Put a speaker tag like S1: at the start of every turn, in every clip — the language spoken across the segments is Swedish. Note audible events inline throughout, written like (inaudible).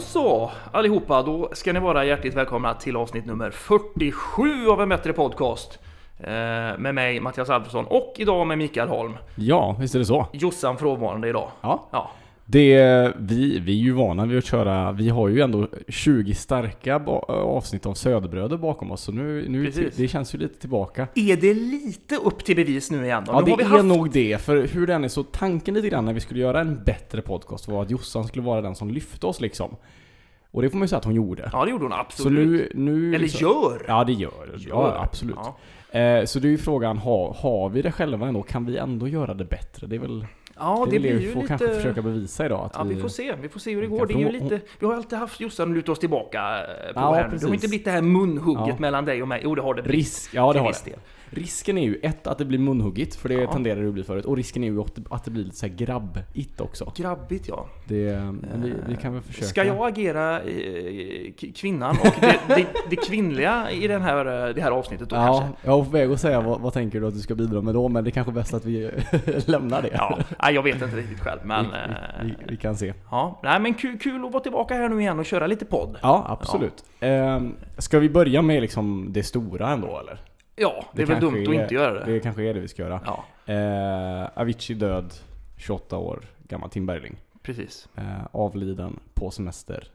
S1: Då så allihopa, då ska ni vara hjärtligt välkomna till avsnitt nummer 47 av en bättre podcast. Eh, med mig Mattias Alfredsson och idag med Mikael Holm.
S2: Ja, visst är det så.
S1: Jossan frånvarande idag.
S2: Ja.
S1: Ja,
S2: Det, vi, vi är ju vana vid att köra, vi har ju ändå 20 starka avsnitt av Söderbröder bakom oss, så nu, nu det känns ju lite tillbaka.
S1: är det lite upp till bevis nu igen då?
S2: Ja,
S1: nu
S2: det
S1: har vi
S2: är
S1: haft...
S2: nog det, för hur den är så, tanken lite grann när vi skulle göra en bättre podcast var att Jossan skulle vara den som lyfte oss liksom. Och det får man ju säga att hon gjorde.
S1: Ja, det gjorde hon
S2: så
S1: absolut.
S2: nu, nu
S1: Eller
S2: liksom-
S1: gör!
S2: Ja, det gör. Ja, absolut.
S1: Ja.
S2: Eh, så det är ju frågan, har, har vi det själva ändå? Kan vi ändå göra det bättre? Det är väl
S1: Ja,
S2: det,
S1: det blir
S2: vi
S1: ju
S2: får
S1: lite...
S2: kanske försöka bevisa idag. Att
S1: Ja, vi får se. Vi får se hur det
S2: vi
S1: går. Det är ju lite... Vi har alltid haft Jossan luta oss tillbaka eh, på
S2: Ja,
S1: här. Det har inte blivit det här munhugget
S2: Ja.
S1: mellan dig och mig. Jo, det har det blivit.
S2: Risk, ja det har det. Risken är ju ett, att det blir munhuggigt, för det
S1: Ja.
S2: tenderar det att bli förut. Och risken är ju att det, blir lite såhär grabbigt också.
S1: Grabbigt ja.
S2: Det, vi, vi kan väl försöka.
S1: Ska jag agera eh, kvinnan och det, det, det kvinnliga i den här, eh, det här avsnittet då
S2: Ja,
S1: kanske?
S2: jag var på väg att säga vad, vad tänker du att du ska bidra med då, men det är kanske bäst att vi (laughs) lämnar det.
S1: Ja, jag vet inte riktigt själv men...
S2: vi, vi,
S1: eh,
S2: vi, vi kan se.
S1: Ja, nej men kul, kul att vara tillbaka här nu igen och köra lite podd.
S2: Ja, absolut. Ehm, ska vi börja med liksom det stora ändå eller?
S1: Ja, det är väl dumt att inte göra det.
S2: Det kanske är det vi ska göra.
S1: Ja,
S2: Eh, Avicii död, 28 år gammal Tim Bergling.
S1: precis.
S2: Eh, avliden på semester,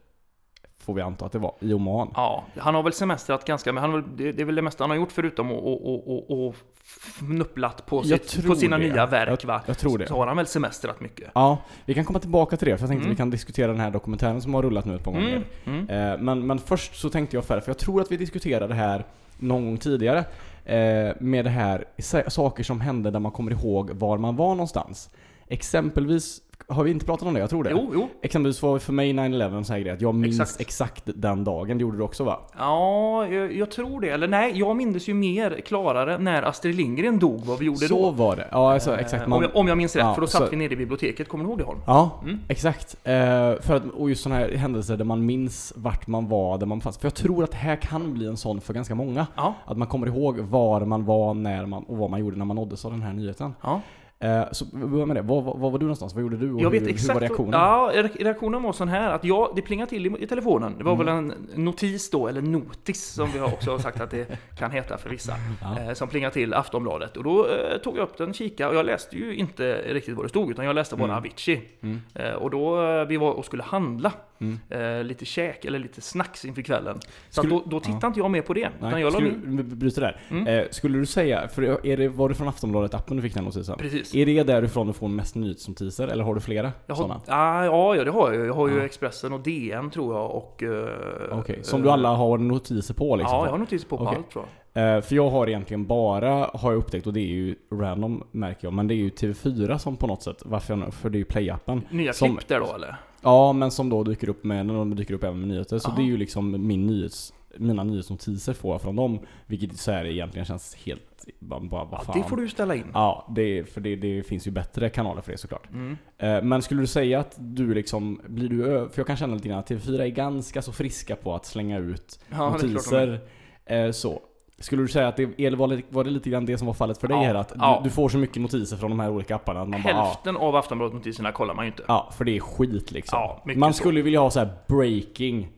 S2: får vi anta att det var, i Oman.
S1: Ja, han har väl semestrat ganska, men han har, det, det är väl det mesta han har gjort förutom att och, och, och, och fnupplat på,
S2: Jag
S1: sitt, på sina
S2: det.
S1: nya verk va?
S2: Jag tror det.
S1: Så har han väl semestrat mycket.
S2: Ja, vi kan komma tillbaka till det, för jag tänkte
S1: Mm.
S2: vi kan diskutera den här dokumentären som har rullat nu ett par gånger.
S1: Mm, mm.
S2: Eh, men, men först så tänkte jag för, för jag tror att vi diskuterade det här någon gång tidigare, Eh, med det här saker som hände där man kommer ihåg var man var någonstans. Exempelvis, har vi inte pratat om det? Jag tror det.
S1: Jo, jo.
S2: Exempelvis var för mig 9-11 en sån här grej att jag minns
S1: Exakt.
S2: exakt. den dagen, det gjorde du också va?
S1: Ja, jag, jag tror det. Eller nej, jag minns ju mer klarare när Astrid Lindgren dog, vad vi gjorde
S2: så
S1: då.
S2: var det. Ja, alltså,
S1: Eh,
S2: exakt.
S1: om, jag, om jag minns rätt,
S2: Ja,
S1: för då
S2: så-
S1: satt vi nere i biblioteket, kommer du ihåg det Holm?
S2: Ja,
S1: Mm.
S2: exakt. Eh, för att, och just sådana här händelser där man minns vart man var, där man fanns. För jag tror att det här kan bli en sån för ganska många.
S1: Ja,
S2: Att man kommer ihåg var man var, när man, och vad man gjorde när man nåddes av den här nyheten.
S1: ja.
S2: Eh, så vi börjar med det. Var, var, var var du någonstans? Vad gjorde du? Och
S1: Jag vet
S2: hur,
S1: exakt.
S2: hur var reaktionen?
S1: Ja, re- reaktionen var sån här att jag, det plingade till i, i telefonen. Det var
S2: Mm.
S1: väl en notis då, eller notis som vi har också har sagt att det kan heta för vissa. (laughs)
S2: Ja.
S1: Eh, som plingade till Aftonbladet. Och då eh, tog jag upp den, kika och jag läste ju inte riktigt vad det stod, utan jag läste bara
S2: Mm.
S1: Avicii.
S2: Mm.
S1: Eh, och då, eh, vi var och skulle handla.
S2: Mm.
S1: Eh, lite käk eller lite snacks inför kvällen. Så
S2: Skulle-
S1: då, då tittade inte jag mer på det.
S2: Nej,
S1: jag
S2: skulle, bryter där.
S1: Mm.
S2: Eh, skulle du säga, för är det, var det från Aftonbladet-appen du fick den notisen?
S1: Precis.
S2: Är det därifrån du får mest nyhetsnotiser, eller har du flera
S1: Jag har,
S2: sådana?
S1: ah, ja, ja, det har jag. Jag har ju
S2: Ja.
S1: Expressen och DN tror jag och... eh,
S2: Okej, som
S1: eh,
S2: du alla har notiser på liksom?
S1: Ja, jag har notiser på, på
S2: Okej.
S1: allt tror jag.
S2: Eh, för jag har egentligen bara, har jag upptäckt, och det är ju random märker jag, men det är ju TV4 som på något sätt, varför jag nu, för det är ju playappen.
S1: Nya
S2: Som-
S1: klipp där då eller?
S2: Ja, men som då dyker upp med, när de dyker upp även med nyheter. Så
S1: Aha.
S2: det är ju liksom min nyhets, mina nyhetsnotiser får jag från dem. Vilket så här egentligen känns helt, bara, bara vad
S1: Ja,
S2: fan.
S1: det får du ställa in.
S2: Ja, det, för det, det finns ju bättre kanaler för det såklart.
S1: Mm.
S2: Eh, Men skulle du säga att du liksom, blir du ö- För jag kan känna lite grann att TV4 är ganska så friska på att slänga ut
S1: Ja,
S2: notiser. eh, Så. Skulle du säga att det, eller var, det, var det lite grann det som var fallet för dig
S1: Ja,
S2: här? Att
S1: ja.
S2: du, du får så mycket notiser från de här olika apparna att man bara, ja,
S1: Hälften av Aftonbladet-notiserna kollar man ju inte.
S2: ja, för det är skit liksom. Man
S1: så.
S2: skulle vilja ha så här breaking.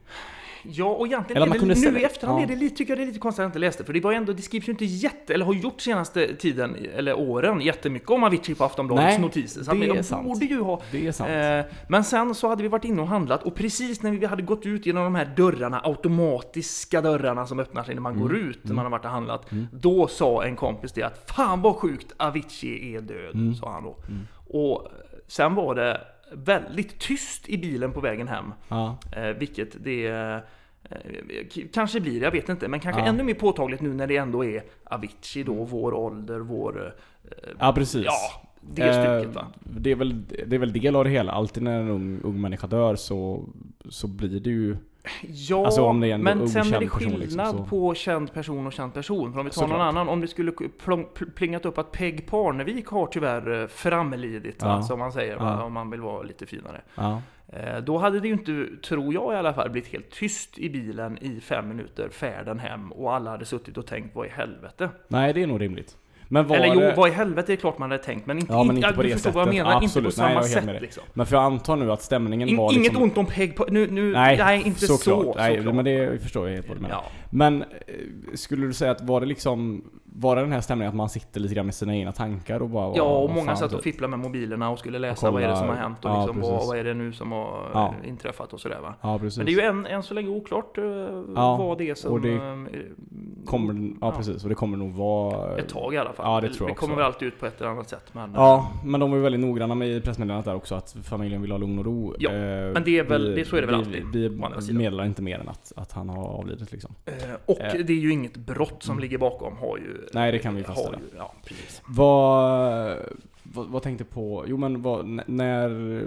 S1: Ja, och egentligen
S2: Eller
S1: är
S2: man
S1: det,
S2: kunde
S1: nu i efterhand
S2: ja.
S1: är det lite, tycker jag det är lite konstigt att jag inte läste. För det var ändå, det skrivs ju inte jätte, eller har gjort senaste tiden, eller åren, jättemycket om Avicii på Aftonbladets
S2: Nej,
S1: notiser. Så
S2: det
S1: de
S2: är sant.
S1: borde ju ha
S2: Det är sant.
S1: Eh, men sen så hade vi varit inne och handlat och precis när vi hade gått ut genom de här dörrarna, automatiska dörrarna som öppnar sig när man går
S2: Mm.
S1: ut när man har varit och handlat. Då sa en kompis det att Fan vad sjukt, Avicii är död,
S2: Mm.
S1: sa han då. Och sen var det väldigt tyst i bilen på vägen hem.
S2: ja.
S1: Eh, vilket det kanske blir, jag vet inte, men kanske
S2: Ja.
S1: ännu mer påtagligt nu när det ändå är Avicii då, vår ålder, vår... eh,
S2: ja, precis.
S1: ja, det stycket va.
S2: Eh, Det är, väl, det är väl del av det hela. Alltid när en ung, ung människa dör så, så blir det ju...
S1: Ja,
S2: Alltså, det
S1: men
S2: ung
S1: sen är det
S2: person,
S1: skillnad
S2: liksom,
S1: på känd person och känd person. För om vi tar någon annan, om det skulle plong, plingat upp att Peg Parnevik har tyvärr eh, framlidit,
S2: Ja.
S1: som man säger,
S2: Ja.
S1: om man vill vara lite finare.
S2: Ja.
S1: Eh, Då hade det ju inte, tror jag i alla fall, blivit helt tyst i bilen i fem minuter, färden hem, och alla hade suttit och tänkt vad i helvete.
S2: Nej, det är nog rimligt. Men var
S1: Eller jo,
S2: det...
S1: vad i helvete är det klart man hade tänkt, men inte,
S2: Ja, men inte på
S1: du
S2: det
S1: förstår vad jag
S2: sättet.
S1: menar,
S2: Absolut.
S1: inte på
S2: Nej,
S1: samma
S2: med
S1: sätt liksom.
S2: Men för jag antar nu att stämningen
S1: In,
S2: var
S1: Inget
S2: liksom...
S1: ont om Peg på, nu, nu,
S2: Nej,
S1: nej, inte
S2: såklart.
S1: så.
S2: Nej,
S1: såklart.
S2: men det förstår jag helt vad du menar.
S1: Ja.
S2: Men eh, skulle du säga att var det liksom Var det den här stämningen att man sitter lite grann med sina egna tankar och bara
S1: Ja, och många
S2: fan,
S1: satt och
S2: typ?
S1: fipplade med mobilerna och skulle läsa
S2: Och
S1: vad är det som har hänt och
S2: ja,
S1: liksom, vad, vad är det nu som har
S2: Ja.
S1: eh, inträffat och sådär va.
S2: Ja precis.
S1: Men det är ju än, än så länge oklart eh,
S2: Ja,
S1: vad det är som...
S2: och det
S1: eh,
S2: kommer, ja,
S1: ja.
S2: precis, och det kommer nog vara
S1: Ett tag i alla fall.
S2: Ja, det tror jag
S1: det kommer väl alltid ut på ett eller annat sätt. Men,
S2: Ja, men de var ju väldigt noggranna med i pressmeddelandet där också att familjen vill ha lugn och ro.
S1: Ja,
S2: Eh,
S1: men det är väl- det- så är det väl
S2: vi,
S1: alltid,
S2: Vi
S1: sidan.
S2: meddelar inte mer än att, att han har avlidit liksom.
S1: eh, och
S2: Eh.
S1: det är ju inget brott som
S2: Mm.
S1: ligger bakom. Har ju,
S2: Nej, det kan vi
S1: har
S2: fastställa.
S1: ju- Ja, precis.
S2: Vad, vad, vad tänkte på, jo men vad, när,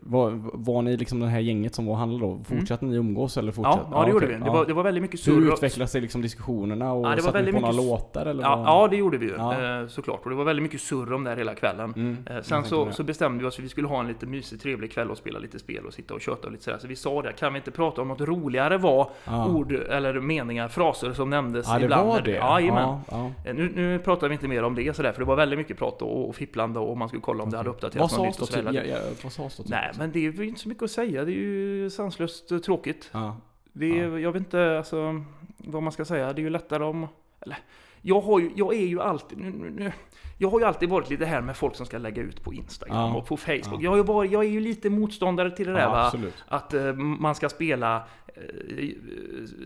S2: var, var ni liksom det här gänget som var och handlade då? Fortsatte ni umgås eller fortsatte?
S1: Mm. Ja, ja, det gjorde
S2: okej.
S1: vi. Det var, det var väldigt mycket surr.
S2: Hur utvecklade sig liksom diskussionerna och
S1: Ja, det var
S2: satt ni på några låtar eller?
S1: Ja, ja, det gjorde vi ju.
S2: Ja.
S1: Eh, såklart. Och det var väldigt mycket surr om det här hela kvällen.
S2: Mm,
S1: Eh, Sen så, så bestämde vi oss för att vi skulle ha en lite mysig, trevlig kväll och spela lite spel och sitta och köta och lite sådär. Så vi sa det, kan vi inte prata om något roligare var
S2: ja.
S1: ord eller meningar, fraser som nämndes
S2: Ja, det
S1: ibland.
S2: var det?
S1: Ja,
S2: ja, ja.
S1: Eh, Nu, nu pratar vi inte mer om det sådär, för det var väldigt mycket prat och, och fipplande och man skulle kolla om det hade
S2: Vad
S1: uppdaterats något nytt.
S2: Typ, ja, ja, vad sades då?
S1: Nej, men det är ju inte så mycket att säga. Det är ju sanslöst eh, tråkigt.
S2: Ja.
S1: Det är, Jag vet inte alltså, vad man ska säga. Det är ju lättare om... Eller, jag, har ju, jag är ju alltid... Nu, nu, jag har ju alltid varit lite här med folk som ska lägga ut på Instagram
S2: Ja.
S1: och på Facebook.
S2: Ja.
S1: Jag, har ju jag är ju lite motståndare till det där
S2: ja,
S1: va.
S2: absolut.
S1: Att eh, man ska spela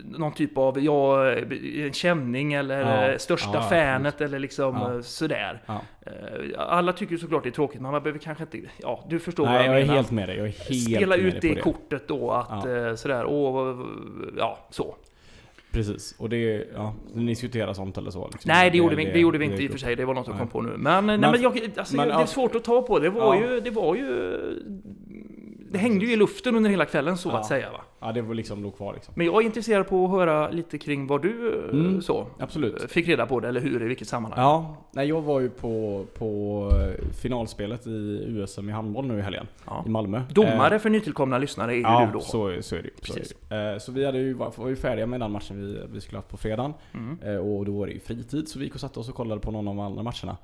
S1: någon typ av, ja, en känning eller
S2: Ja.
S1: eh, största
S2: Ja,
S1: fanet eller liksom
S2: Ja.
S1: eh, sådär.
S2: Ja.
S1: Eh, Alla tycker såklart det är tråkigt, men man behöver kanske inte... Ja, du förstår
S2: Nej,
S1: vad
S2: jag
S1: jag
S2: är
S1: menar.
S2: helt med dig. Jag är helt
S1: Spela
S2: med
S1: ut det
S2: på
S1: kortet då att
S2: Ja.
S1: eh, sådär, och ja, så.
S2: Precis. Och det, ja, ni diskuterar sånt eller så? Liksom.
S1: Nej, det gjorde vi, det gjorde vi
S2: det
S1: inte i
S2: är
S1: och för sig. Det var något
S2: Nej.
S1: kom på nu. Men, men, nej, men jag, alltså,
S2: men,
S1: det är svårt att ta på. Det var ju, det var ju... Det hängde ju i luften under hela kvällen så
S2: Ja.
S1: att säga va.
S2: Ja, det var liksom låg kvar liksom.
S1: Men jag är intresserad på att höra lite kring vad du
S2: Mm.
S1: så
S2: Absolut.
S1: fick reda på det, eller hur, i vilket sammanhang.
S2: Ja, nej jag var ju på, på eh, finalspelet i USM i handboll nu i helgen.
S1: Ja.
S2: I Malmö.
S1: Domare
S2: Eh,
S1: för nytillkomna lyssnare är ju
S2: Ja,
S1: du då.
S2: så, så är det. Så, är det. Eh, så vi hade ju, var, var ju färdiga med den matchen vi, vi skulle haft på fredagen.
S1: Mm.
S2: Eh, och då var det ju fritid så vi gick och satte oss och kollade på någon av de andra matcherna.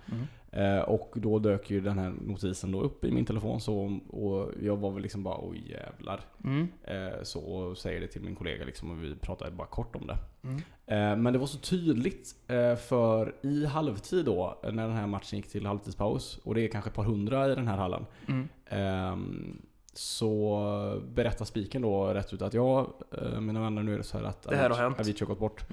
S1: Mm.
S2: Eh, och då dök ju den här notisen då upp i min telefon så, och jag var väl liksom bara oj jävlar.
S1: Mm.
S2: Eh, så och säger det till min kollega liksom och vi pratade bara kort om det.
S1: Mm.
S2: Eh, men det var så tydligt för i halvtid då när den här matchen gick till halvtidspaus och det är kanske ett par hundra i den här hallen.
S1: Mm.
S2: Ehm, så berättar spiken då rätt ut att ja, mina vänner nu är det så här att
S1: Det här har hänt.
S2: Avicii har gått bort.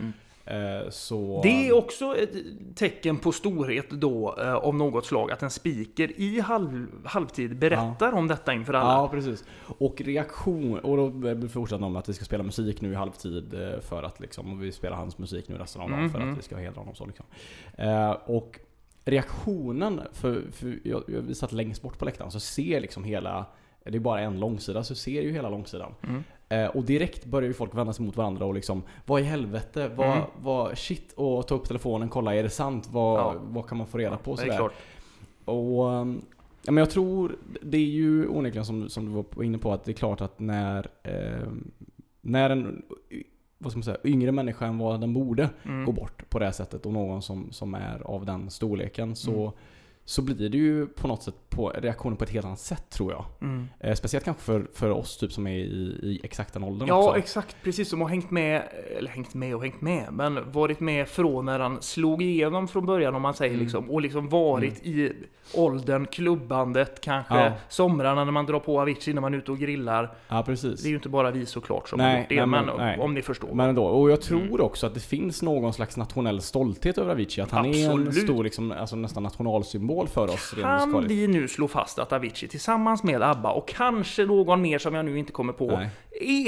S1: Mm.
S2: Eh, så...
S1: Det är också ett tecken på storhet då, eh, av något slag, att en speaker i halv, halvtid berättar om detta inför alla.
S2: Ja, precis. Och reaktion, och då fortsätter de med att vi ska spela musik nu i halvtid eh, för att liksom, och vi spelar hans musik nu resten av dagen för
S1: Mhm.
S2: att vi ska hedra honom så liksom. Eh, och reaktionen, för, för jag, jag, vi satt längst bort på läktaren så ser liksom hela, det är bara en långsida, så ser ju hela långsidan.
S1: Mm.
S2: Eh, och direkt börjar ju folk vända sig mot varandra och liksom Vad i helvete? Vad,
S1: Mm.
S2: vad shit? Och ta upp telefonen, kolla, är det sant? Vad,
S1: Ja.
S2: vad kan man få reda på? Sådär. Och um, ja, men jag tror, det är ju onekligen som, som du var inne på, att det är klart att när, ehm, när en vad ska man säga, yngre människa än vad den borde
S1: Mm.
S2: gå bort på det här sättet och någon som, som är av den storleken så,
S1: Mm.
S2: Så blir det ju på något sätt på reaktioner på ett helt annat sätt tror jag.
S1: Mm.
S2: Eh, speciellt kanske för, för oss typ som är i, i den åldern
S1: Ja,
S2: också.
S1: exakt. Precis som har hängt med, eller hängt med och hängt med, men varit med från när han slog igenom från början om man säger
S2: Mm.
S1: liksom, och liksom varit i åldern, klubbandet kanske,
S2: Ja.
S1: somrarna när man drar på Avicii när man är ute och grillar.
S2: Ja, precis.
S1: Det är ju inte bara vi såklart som
S2: Nej,
S1: har gjort det,
S2: nej,
S1: men,
S2: nej.
S1: om ni förstår.
S2: Men ändå, och jag tror
S1: Mm.
S2: också att det finns någon slags nationell stolthet över Avicii. Att han är en
S1: Absolut.
S2: stor, liksom, alltså nästan nationalsymbol för oss
S1: kan vi nu slå fast att Avicii tillsammans med ABBA och kanske någon mer som jag nu inte kommer på
S2: Nej.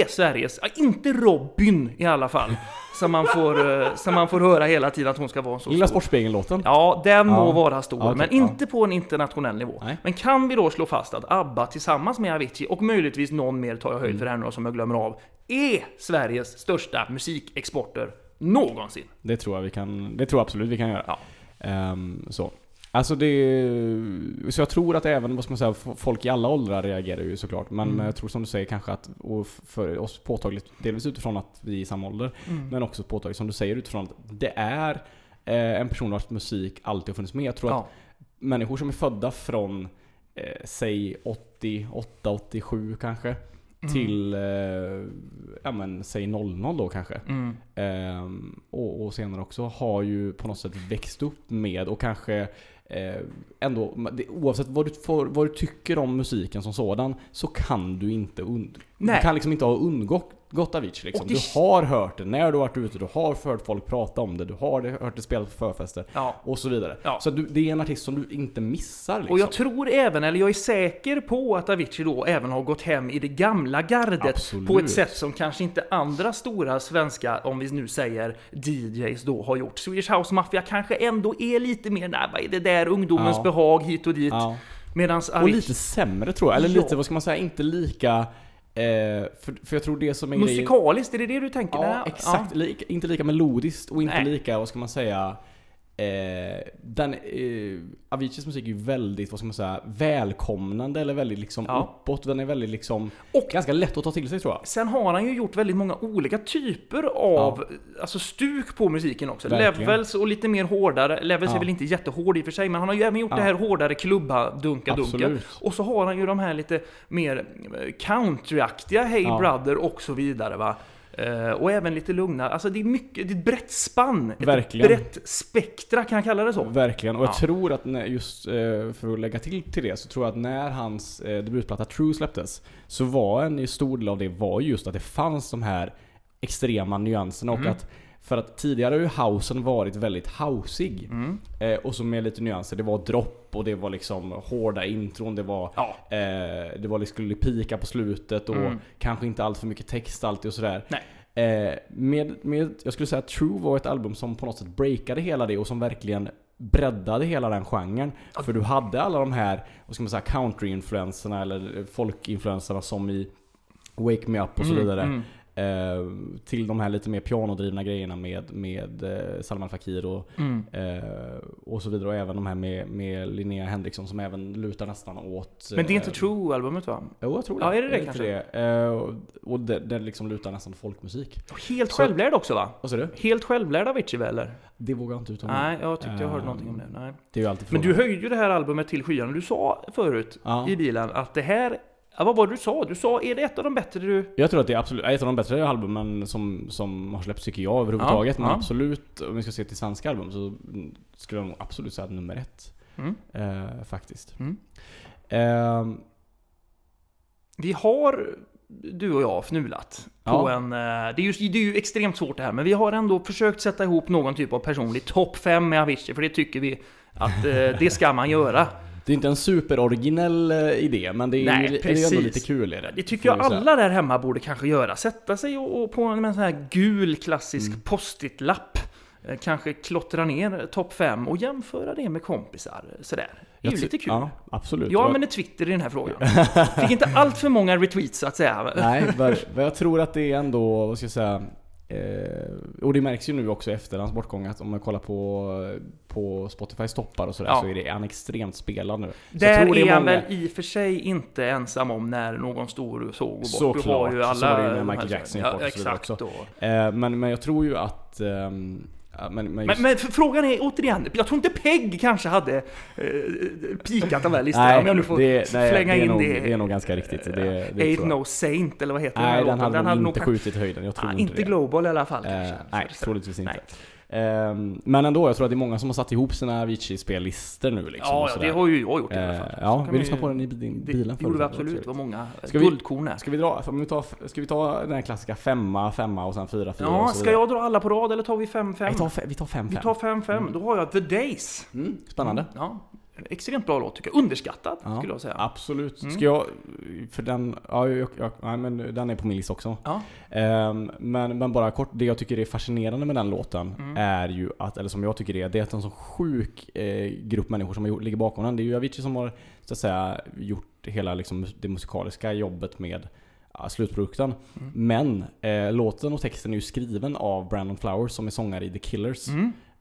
S1: är Sveriges, inte Robin i alla fall, (laughs) som man får, eh, som man får höra hela tiden att hon ska vara så
S2: Lilla. Sportspegeln-låten.
S1: Ja, den må
S2: Ja.
S1: vara stor,
S2: Ja, okej,
S1: men inte på en internationell nivå.
S2: Nej.
S1: Men kan vi då slå fast att ABBA tillsammans med Avicii, och möjligtvis någon mer tar jag höjd
S2: Mm.
S1: för här nu som jag glömmer av, är Sveriges största musikexporter någonsin.
S2: Det tror jag vi kan, det tror jag absolut vi kan göra.
S1: Ja.
S2: Ehm, så. Alltså det, så jag tror att även, vad ska man säga, folk i alla åldrar reagerar ju såklart. Men
S1: Mm.
S2: jag tror som du säger kanske att, och för oss påtagligt, delvis utifrån att vi är i samma ålder,
S1: Mm.
S2: men också påtagligt som du säger utifrån att det är Eh, en person vars musik alltid har funnits med. Jag tror att
S1: Ja.
S2: människor som är födda från, eh, säg 88, 87 kanske. Till, eh, ja men säg 00 då kanske.
S1: Mm.
S2: Ehm, och, och senare också har ju på något sätt växt upp med och kanske eh, ändå, det, oavsett vad du, får, vad du tycker om musiken som sådan så kan du inte und,
S1: Nej.
S2: Du kan liksom inte ha undgått gått Avicii liksom.
S1: Och det-
S2: Du har hört det när du har varit ute, du har hört folk prata om det, du har det, hört det spelas på förfester
S1: Ja.
S2: och så vidare.
S1: Ja.
S2: Så du, det är en artist som du inte missar liksom.
S1: Och jag tror även, eller jag är säker på att Avicii då även har gått hem i det gamla gardet
S2: Absolut.
S1: på ett sätt som kanske inte andra stora svenska, om vi nu säger DJs då har gjort. Swedish House Mafia kanske ändå är lite mer, nej vad är det där, ungdomens
S2: Ja.
S1: behag hit och dit. Medans
S2: Och
S1: Avicii,
S2: lite sämre tror jag, eller lite, vad ska man säga, inte lika... Eh, för, för jag tror det som är grejen...
S1: musikaliskt, är det det du tänker?
S2: Ja,
S1: Nej,
S2: exakt. Lika, inte lika melodiskt och inte
S1: Nej.
S2: lika, vad ska man säga, eh, den, eh, Aviciis musik är ju väldigt, vad ska man säga, välkomnande eller väldigt liksom
S1: Ja.
S2: uppåt. Den är väldigt liksom,
S1: Och-
S2: ganska lätt att ta till sig tror jag.
S1: Sen har han ju gjort väldigt många olika typer av alltså stuk på musiken också.
S2: Verkligen.
S1: Levels och lite mer hårdare. Levels
S2: Ja.
S1: är väl inte jättehård i och för sig, men han har ju även gjort
S2: Ja.
S1: det här hårdare klubba dunka dunka.
S2: Absolut.
S1: Och så har han ju de här lite mer eh, countryaktiga Hey
S2: Ja.
S1: Brother och så vidare va. Eh, och även lite lugna. Alltså det är mycket, det är ett brett spann. Ett
S2: Verkligen.
S1: brett spektra, kan jag kalla det så?
S2: Verkligen, och jag
S1: Ja.
S2: tror att när, just eh, för att lägga till till det så tror jag att när hans eh, debutplatta True släpptes så var en stor del av det var just att det fanns de här extrema nyanserna och
S1: Mm.
S2: att för att tidigare har ju housen varit väldigt houseig.
S1: Mm.
S2: Eh, och så med lite nyanser. Det var dropp och det var liksom hårda intron. Det var,
S1: Ja.
S2: eh, det var liksom skulle pika på slutet och
S1: Mm.
S2: kanske inte allt för mycket text alltid och sådär. Eh, med, med, jag skulle säga att True var ett album som på något sätt breakade hela det och som verkligen breddade hela den genren. För du hade alla de här, vad ska man säga, country-influenserna eller folk-influenserna som i Wake Me Up och så
S1: Mm,
S2: vidare.
S1: mm.
S2: Eh, till de här lite mer pianodrivna grejerna med, med eh, Salman Fakir och,
S1: Mm.
S2: eh, och så vidare. Och även de här med, med Linnea Henriksson som även lutar nästan åt...
S1: Men det är inte
S2: eh,
S1: True-albumet va?
S2: Jo, jag tror det.
S1: Ja, är det det
S2: inte
S1: kanske?
S2: Det? Eh, och- det, det liksom lutar nästan åt folkmusik.
S1: Helt
S2: Så-
S1: självlärd också va?
S2: Vad sa du?
S1: Helt självlärd Avicii väl, eller?
S2: Det vågar jag inte uttala.
S1: Nej, jag tyckte jag hörde någonting om det. Nej.
S2: Det är ju alltid
S1: Men du höjde ju det här albumet till skyarna. Du sa förut
S2: Ja.
S1: i bilen att det här... Ja, vad var det du sa? Du sa, är det ett av de bättre du...
S2: Jag tror att det är absolut ett av de bättre albumen som, som har släppts tycker jag överhuvudtaget.
S1: Ja,
S2: men
S1: ja.
S2: absolut, om vi ska se till svenska album så skulle jag nog absolut säga att nummer ett.
S1: Mm.
S2: Eh, faktiskt.
S1: Mm.
S2: Ehm,
S1: Vi har, du och jag, fnulat på
S2: Ja.
S1: en... eh, Det är, ju, det är ju extremt svårt det här, men vi har ändå försökt sätta ihop någon typ av personlig topp 5 med Avicii, för det tycker vi att eh, det ska man göra.
S2: Det är inte en superoriginell eh, idé, men det är,
S1: Nej,
S2: ju, det är ändå lite kul är det.
S1: Det tycker jag alla där hemma borde kanske göra. Sätta sig och, och på en, sån här gul klassisk
S2: Mm.
S1: post-it-lapp eh, kanske klottra ner topp 5 och jämföra det med kompisar. Sådär. Det är ju lite kul.
S2: Ja, absolut.
S1: Jag använder Twitter i den här frågan. (laughs) Fick inte allt för många retweets så att säga.
S2: Nej, men jag tror att det är ändå, vad ska jag säga, och det märks ju nu också efter hans bortgång att om man kollar på, på Spotifys toppar och sådär
S1: Ja.
S2: så är det, är han extremt spelad nu.
S1: Där
S2: det
S1: är han
S2: många-
S1: väl i och för sig inte ensam om när någon stor såg går bort.
S2: Såklart.
S1: Du har ju alla...
S2: Så var det ju med Michael Jackson
S1: ja,
S2: och så vidare
S1: exakt.
S2: också.
S1: Och,
S2: Eh, men, men jag tror ju att... ehm, ja, men, men,
S1: men,
S2: just,
S1: men för- frågan är återigen, jag tror inte Peg kanske hade eh, pikat de här listorna.
S2: nej,
S1: om jag nu får
S2: det, nej,
S1: flänga
S2: det,
S1: in
S2: nog,
S1: det.
S2: det är nog ganska riktigt. Det, det
S1: Ain't. No Saint, eller vad heter
S2: Nej,
S1: den
S2: den
S1: här
S2: hade
S1: låten?
S2: nog inte
S1: kanske-
S2: skjutit höjden. Jag tror
S1: Ah,
S2: inte
S1: inte. Global i alla fall
S2: Eh,
S1: kanske.
S2: nej, troligtvis inte.
S1: nej.
S2: Ehm, men ändå, jag tror att det är många som har satt ihop sina Avicii-spellistor nu liksom.
S1: Ja, ja, det har ju jag gjort i alla
S2: Eh,
S1: fall.
S2: Ja, vi lyssnade på den i din bilen
S1: gjorde vi
S2: förut. Det var
S1: absolut. Det var många
S2: Ska vi-
S1: guldkorn där.
S2: Ska vi dra, vi tar, ska vi ta den här klassiska femma, femma och sen fyra, fyra
S1: Ja, ska jag dra alla på rad eller tar vi 5-5?
S2: Vi tar, vi tar fem,
S1: Vi
S2: fem.
S1: tar 5-5. Då har jag The Days.
S2: Mm, spännande.
S1: Ja, extremt bra låt tycker jag. Underskattad
S2: Ja,
S1: skulle jag säga.
S2: Absolut.
S1: Mm.
S2: Ska jag, för den, ja, jag, jag, nej, men den är på min lista också.
S1: Ja.
S2: Ehm, men, men bara kort, det jag tycker är fascinerande med den låten
S1: Mm.
S2: är ju att, eller som jag tycker det är, det är att en så sjuk eh, grupp människor som ligger bakom den. Det är ju Avicii som har, så att säga, gjort hela liksom, det musikaliska jobbet med ja, slutprodukten.
S1: Mm.
S2: Men eh, låten och texten är ju skriven av Brandon Flowers som är sångare i The Killers.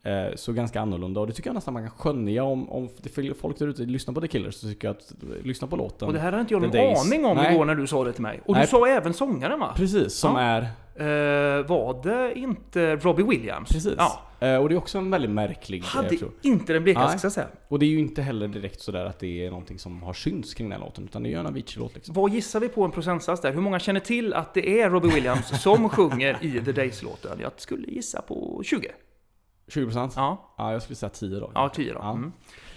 S2: Eh, så ganska annorlunda och det tycker jag nästan man kan skönja om, om det folk där ute lyssnar på The Killers så tycker jag att lyssna på låten.
S1: Och det här hade inte jag någon aning om
S2: Nej.
S1: igår när du sa det till mig. Och
S2: Nej.
S1: du sa även sångaren va?
S2: Precis, som
S1: Ja.
S2: är
S1: Eh, var det inte Robbie Williams?
S2: Precis.
S1: Ja.
S2: Eh, och det är också en väldigt märklig...
S1: Hade inte den blekaste ska jag säga.
S2: Och det är ju inte heller direkt sådär att det är någonting som har synts kring den här låten, utan det är ju en Avicii-låt liksom.
S1: Vad gissar vi på en procentsats där? Hur många känner till att det är Robbie Williams som sjunger i The Days-låten? Jag skulle gissa på 20.
S2: 20%?
S1: Ja,
S2: Ja, jag skulle säga 10 då.
S1: ja 10 då.
S2: Ja.
S1: Mm.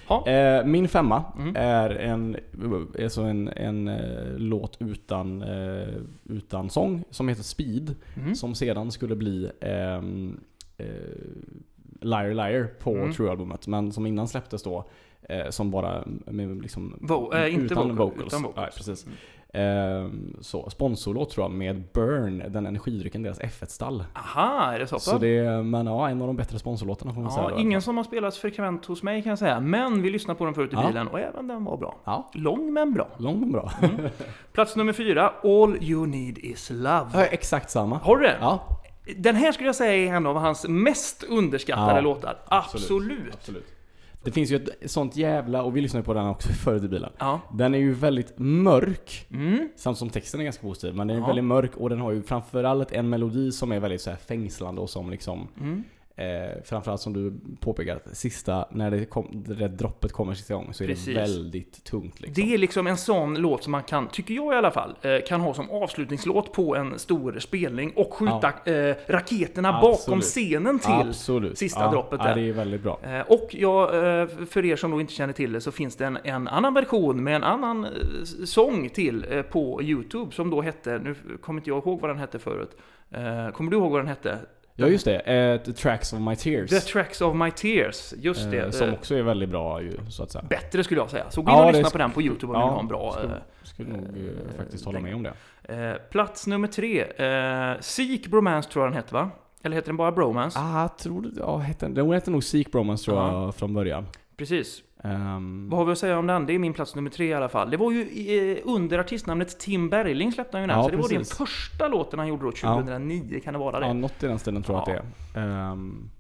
S1: Ja.
S2: Eh, min femma
S1: Mm.
S2: är en, alltså en, en eh, låt utan, eh, utan sång som heter Speed.
S1: Mm.
S2: Som sedan skulle bli ehm, eh, Liar Liar på
S1: Mm.
S2: True-albumet. Men som innan släpptes då som bara med liksom
S1: Vo- eh, inte
S2: utan
S1: vocal,
S2: vocals.
S1: utan vocals.
S2: Nej, precis. Ehm, så, sponsorlåt tror jag med Burn, den energidrycken, deras F1-stall.
S1: Aha, är det så?
S2: Så det, men ja, en av de bättre sponsorlåtarna får man säga.
S1: Ja,
S2: alla
S1: ingen som har spelats frekvent hos mig kan jag säga. Men vi lyssnade på den förut i
S2: Ja.
S1: bilen och även den var bra.
S2: Ja,
S1: Lång men bra.
S2: lång men bra.
S1: Plats nummer fyra, All You Need Is Love.
S2: Ja, exakt samma.
S1: Har du det?
S2: Ja,
S1: Den här skulle jag säga är en av hans mest underskattade låtar. Absolut.
S2: absolut. Det finns ju ett sånt jävla, och vi lyssnade på den också (laughs) förut i bilen.
S1: Ja.
S2: Den är ju väldigt mörk,
S1: Mm.
S2: samt som texten är ganska positiv, men den är
S1: Ja.
S2: väldigt mörk och den har ju framförallt en melodi som är väldigt så här fängslande och som liksom
S1: Mm.
S2: Eh, framförallt som du påpekar, sista, när det, kom, det där droppet kommer sista gången så är
S1: Precis.
S2: det väldigt tungt liksom.
S1: Det är liksom en sån låt som man kan, tycker jag i alla fall, eh, kan ha som avslutningslåt på en stor spelning och skjuta eh, raketerna bakom
S2: Absolut.
S1: scenen till
S2: Absolut.
S1: sista
S2: ja,
S1: droppet
S2: Ja,
S1: där.
S2: det är väldigt bra.
S1: Eh, Och ja, eh, för er som då inte känner till det så finns det en, en annan version med en annan eh, sång till på Youtube som då hette, nu kommer inte jag ihåg vad den hette förut. Kommer du ihåg vad den hette?
S2: Ja just det, eh, The Tracks of My Tears.
S1: The Tracks of My Tears, just det.
S2: eh, som
S1: Eh,
S2: också är väldigt bra ju, så att säga.
S1: Bättre skulle jag säga. Så gå
S2: Ja,
S1: in och
S2: det
S1: lyssna på den på Youtube om ni vill ha en bra...
S2: skulle,
S1: eh,
S2: skulle nog eh, faktiskt hålla med om det.
S1: Plats nummer tre. Eh, Seek Bromance tror jag den heter va? Eller heter den bara Bromance?
S2: Ah, tror det, ja, hette, den hette nog Seek Bromance tror
S1: Ja.
S2: jag från början.
S1: Precis.
S2: Ehm,
S1: Vad har vi att säga om den? Det är min plats nummer tre i alla fall. Det var ju eh, under artistnamnet Tim Bergling släppte han ju den.
S2: Ja,
S1: så det var den
S2: precis.
S1: första låten han gjorde då, 2009. Kan det vara det?
S2: ja, något i den stilen tror jag
S1: Ja.
S2: att det är. Ehm,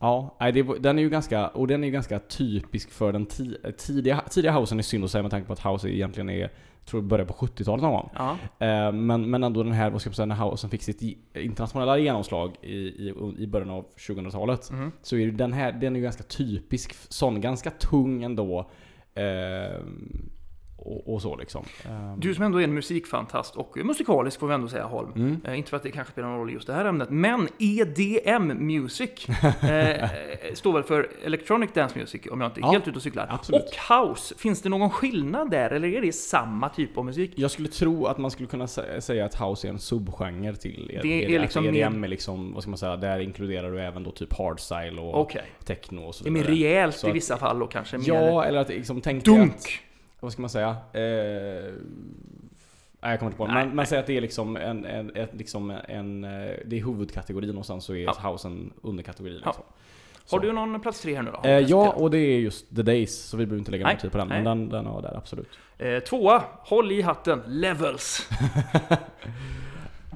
S2: ja, det, den är ju ganska, och den är ju ganska typisk för den ti, tidiga, tidiga housen är synd att säga med tanke på att house egentligen är, tror det började på 70-talet någon gång.
S1: Ja.
S2: Eh, Men, men ändå den här, vad ska man säga, när housen fick sitt internationella genomslag i, i, i början av 2000-talet.
S1: Mhm.
S2: Så är den här, den är ju ganska typisk sån, ganska tung ändå. Eh, och, och så liksom. Eh,
S1: Du som ändå är en musikfantast och musikalisk får vi ändå säga Holm.
S2: Mm.
S1: Eh, inte för att det kanske spelar någon roll i just det här ämnet, men EDM Music (laughs) eh, står väl för Electronic Dance Music om jag inte är
S2: Ja,
S1: helt ute och cyklar.
S2: absolut.
S1: Och House, finns det någon skillnad där eller är det samma typ av musik?
S2: Jag skulle tro att man skulle kunna sä- säga att house är en subgenre till E-
S1: Det är
S2: EDM.
S1: liksom
S2: EDM är liksom, vad ska man säga, där inkluderar du även då typ hardstyle och
S1: Okej.
S2: techno och så
S1: Det är mer rejält i vissa fall och kanske mer
S2: Ja, eller att liksom tänk
S1: dunk.
S2: Vad ska man säga? Eh, nej, jag kommer inte på det.
S1: Nej,
S2: Men, men säg att det är liksom en, en, ett, liksom en, eh, det är huvudkategorin och sen så är
S1: Ja.
S2: house en underkategori liksom.
S1: Har du någon plats tre här nu då?
S2: Eh, ja, och det är just The Days, så vi behöver inte lägga
S1: Nej,
S2: någon tid på den. Men den, den har där, absolut.
S1: Eh, tvåa, håll i hatten, Levels. (laughs)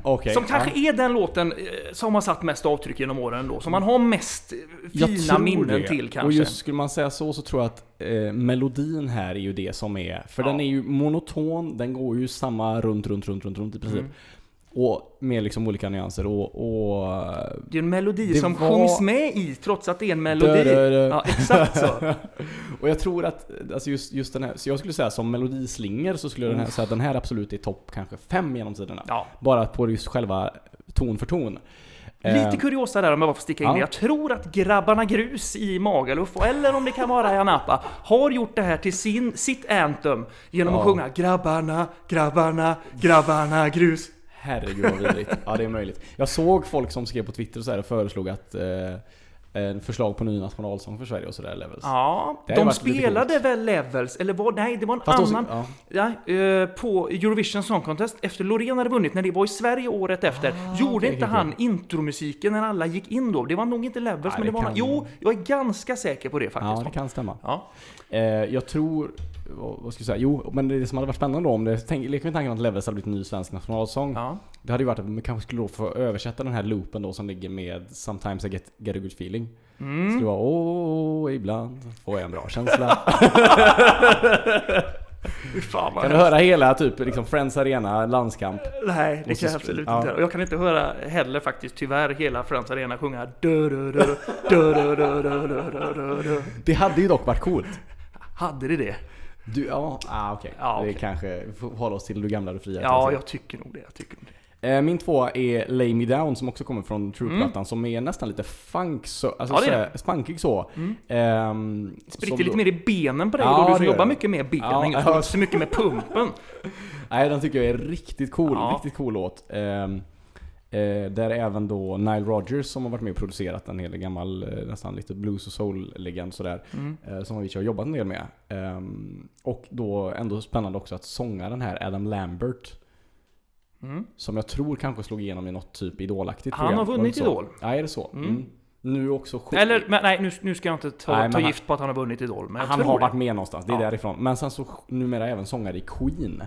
S2: Okej.
S1: Som kanske är den låten eh, som har satt mest avtryck genom åren då. Som man har mest fina minnen
S2: det.
S1: till kanske.
S2: Och just skulle man säga så, så tror jag att eh, melodin här är ju det som är, för
S1: Ja.
S2: den är ju monoton, den går ju samma runt, runt, runt, runt, runt i princip.
S1: Mm.
S2: Och med liksom olika nyanser och... och
S1: Det är en melodi som
S2: var-
S1: sjungs med i trots att det är en melodi.
S2: Dö-dö-dö.
S1: Ja, exakt så. (laughs)
S2: och jag tror att, alltså just, just den här, så jag skulle säga som melodislinger så skulle jag den här, säga att den här absolut är topp kanske fem genom tiderna.
S1: Ja.
S2: Bara på just själva ton för ton. Eh,
S1: Lite kuriosa där om jag bara får sticka in
S2: ja.
S1: det. Jag tror att grabbarna Grus i Magaluf, eller om det kan vara i Anapa, har gjort det här till sin, sitt anthem genom att
S2: Ja.
S1: sjunga Grabbarna, grabbarna, grabbarna Grus.
S2: Herregud vad vidrigt. Ja det är möjligt. Jag såg folk som skrev på Twitter och, så här och föreslog att eh, förslag på ny nationalsång för Sverige och sådär levels.
S1: Ja, de spelade väl Levels, eller var, nej det var en
S2: Fast
S1: annan.
S2: ja.
S1: Ja, eh, på Eurovision Song Contest efter Loreen hade vunnit, när det var i Sverige året efter, gjorde
S2: Ah, okej,
S1: inte
S2: okej,
S1: han intromusiken när alla gick in då? Det var nog inte Levels,
S2: Nej,
S1: men det
S2: det
S1: var
S2: kan-
S1: Jo, jag är ganska säker på det
S2: ja,
S1: faktiskt.
S2: det kan stämma.
S1: Ja.
S2: Eh, jag tror, vad, vad ska jag säga? Jo, men det som hade varit spännande då, om det, tänk, leker med tanken att Levels hade blivit en ny svensk nationalsång.
S1: Ja.
S2: Det hade ju varit att man kanske skulle då få översätta den här loopen då som ligger med Sometimes I get, get a good feeling.
S1: Mm.
S2: Skulle vara åh, ibland får jag en bra känsla. (laughs)
S1: Fan
S2: kan du höra hela typ liksom Friends Arena landskamp?
S1: Nej, det kan jag absolut
S2: ja.
S1: inte höra. Jag kan inte höra heller faktiskt tyvärr hela Friends Arena sjunga
S2: Det hade ju dock varit coolt.
S1: Hade det det?
S2: Du, ja, ah, okej.
S1: Ja,
S2: Det
S1: okej.
S2: kanske, vi får hålla oss till du gamla du fria.
S1: Ja, jag tycker nog det. Jag tycker nog det.
S2: Eh, Min tvåa är Lay Me Down som också kommer från True-plattan som är nästan lite funk så, alltså
S1: Mm. Ja, det
S2: här, spunkig så.
S1: Mm.
S2: Ehm,
S1: Spritter lite
S2: då-
S1: mer i benen på dig
S2: Ja,
S1: då, du
S2: det
S1: som jobbar
S2: det.
S1: mycket med benen,
S2: Ja,
S1: inte så mycket med pumpen. (laughs)
S2: Nej, den tycker jag är riktigt cool.
S1: Ja.
S2: Riktigt cool låt. Ehm, eh, där även då Nile Rodgers som har varit med och producerat en hel gammal, eh, nästan lite blues och soul-legend sådär.
S1: Mm.
S2: eh, som Avicii har jobbat en del med. Ehm, och då ändå spännande också att sångaren här, Adam Lambert,
S1: Mm.
S2: som jag tror kanske slog igenom i något typ idolaktigt
S1: Han
S2: program.
S1: har vunnit? Idol.
S2: Ja, är det så?
S1: Mm.
S2: Mm. Nu också
S1: Eller, men, nej nu, nu ska jag inte ta,
S2: Nej,
S1: ta
S2: han-
S1: gift på att han har vunnit Idol, men
S2: Han har
S1: det.
S2: varit med någonstans, det är
S1: Ja.
S2: därifrån. Men sen så numera även sångare i Queen.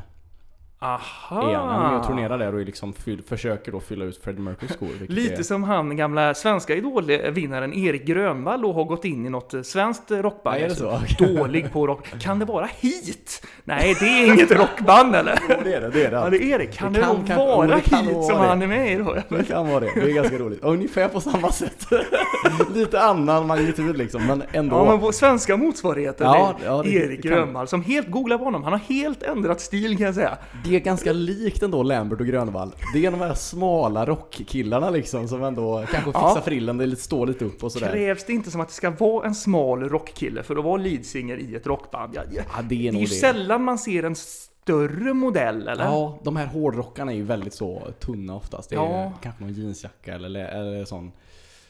S1: Aha!
S2: Är han. Med och turnerar där och liksom fyll, försöker då fylla ut Freddie Mercurys skor.
S1: Lite
S2: är,
S1: som han gamla svenska Idol-vinnaren Erik Grönvall och har gått in i något eh, svenskt rockband.
S2: Är det så?
S1: Dålig på rock. Kan det vara hit? Nej, det är inget rockband eller?
S2: Jo, det är det, det är det.
S1: Ja, det är Erik. Kan det,
S2: Det kan
S1: vara
S2: det kan
S1: hit
S2: nog
S1: som
S2: vara det.
S1: han är med i då?
S2: Det kan vara det. Det är ganska roligt. Ungefär på samma sätt. (laughs) Lite annan magnitud liksom, men ändå.
S1: Ja, men svenska motsvarigheten
S2: Ja, ja, det-
S1: Erik
S2: det kan-
S1: Grönvall som helt googlar på honom. Han har helt ändrat stil kan jag säga.
S2: Det är ganska likt ändå Lambert och Grönvall. Det är de här smala rockkillarna liksom som ändå kanske fixar
S1: Ja.
S2: frillen, det lite- står lite upp och sådär.
S1: Krävs det inte som att det ska vara en smal rockkille för att vara leadsinger i ett rockband? Ja, ja.
S2: Det är
S1: Det är ju
S2: det.
S1: sällan man ser en större modell, eller?
S2: Ja, de här hårdrockarna är ju väldigt så tunna oftast. Det är
S1: Ja.
S2: kanske någon jeansjacka eller, eller sån.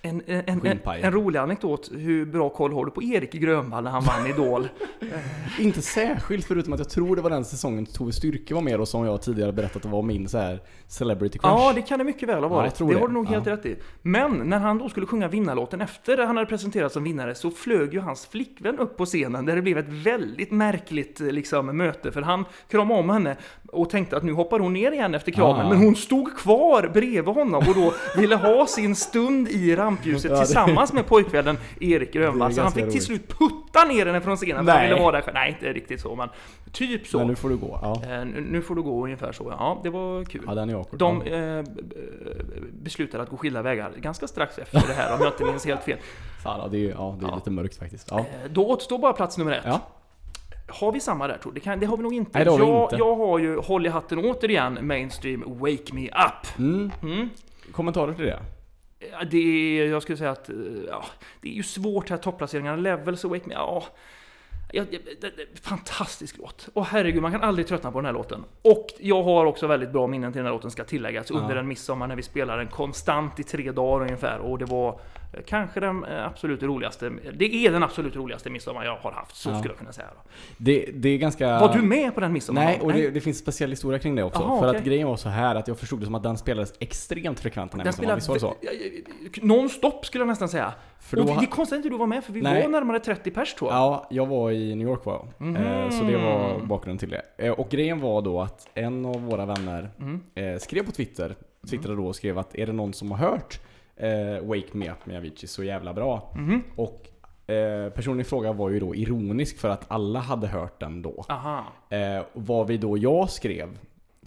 S1: En, en, en, en, rolig anekdot, hur bra koll har du på Erik Grönvall när han vann Idol? (laughs)
S2: Inte särskilt förutom att jag tror det var den säsongen Tove Styrke var med och som jag tidigare berättat var min så här celebrity crush.
S1: Ja, det kan det mycket väl ha
S2: Ja,
S1: varit.
S2: jag tror
S1: det,
S2: det.
S1: har du nog
S2: Ja.
S1: helt rätt i. Men när han då skulle sjunga vinnarlåten efter han hade presenterats som vinnare så flög ju hans flickvän upp på scenen där det blev ett väldigt märkligt eh, liksom, möte. För han kramade om henne och tänkte att nu hoppar hon ner igen efter kramen.
S2: Ah.
S1: Men hon stod kvar bredvid honom och då ville ha sin stund i rampljuset
S2: Ja,
S1: tillsammans med pojkvännen Erik Grönvall. Så han fick till slut putta ner henne från scenen för han ville vara där själv. Nej, inte riktigt så, men typ så.
S2: Men nu får du gå. Ja,
S1: Eh, nu- får du gå ungefär så. Ja, det var kul.
S2: ja den är awkward.
S1: De eh, beslutade att gå skilda vägar ganska strax efter det här om jag inte minns helt fel.
S2: Fan, ja, det är, ja, det är lite mörkt faktiskt. Ja.
S1: Eh, Då återstår bara plats nummer ett. Har vi samma där tror du? Det, har vi nog inte.
S2: Nej, det har
S1: jag,
S2: inte.
S1: jag har ju, håll i hatten återigen, mainstream Wake Me Up.
S2: Mm.
S1: Mm.
S2: Kommentarer till det?
S1: Det är, jag skulle säga att, eh, ja, det är ju svårt här topplaceringarna, Levels och Wake Me, ja. Ja, fantastisk låt. Och herregud, man kan aldrig tröttna på den här låten. Och jag har också väldigt bra minnen till den här låten, ska tilläggas, under
S2: Ja.
S1: en midsommar när vi spelade den konstant i tre dagar ungefär. Och det var kanske den eh, absolut roligaste, det är den absolut roligaste midsommar jag har haft, så
S2: Ja.
S1: skulle jag kunna säga. Då.
S2: det? Det är ganska...
S1: Var du med på den midsommaren?
S2: Nej, och det, det finns speciell historia kring det också.
S1: Jaha,
S2: för
S1: okej.
S2: att grejen var så här att jag förstod det som att den spelades extremt frekvent den här
S1: Den
S2: det så?
S1: non-stop skulle jag nästan säga.
S2: För
S1: och
S2: då
S1: det
S2: ha-
S1: är konstigt att inte du var med, för vi
S2: Nej.
S1: var närmare 30 pers tror jag.
S2: Ja, jag var i New York var jag. Eh, Så det var bakgrunden till det. Eh, Och grejen var då att en av våra vänner
S1: Mm.
S2: skrev på Twitter, twittrade då och skrev att är det någon som har hört eh, Wake Me Up med Avicii så jävla bra?
S1: Mhm.
S2: Och eh, personen i fråga var ju då ironisk för att alla hade hört den då.
S1: Aha.
S2: Eh, vad vi då jag skrev,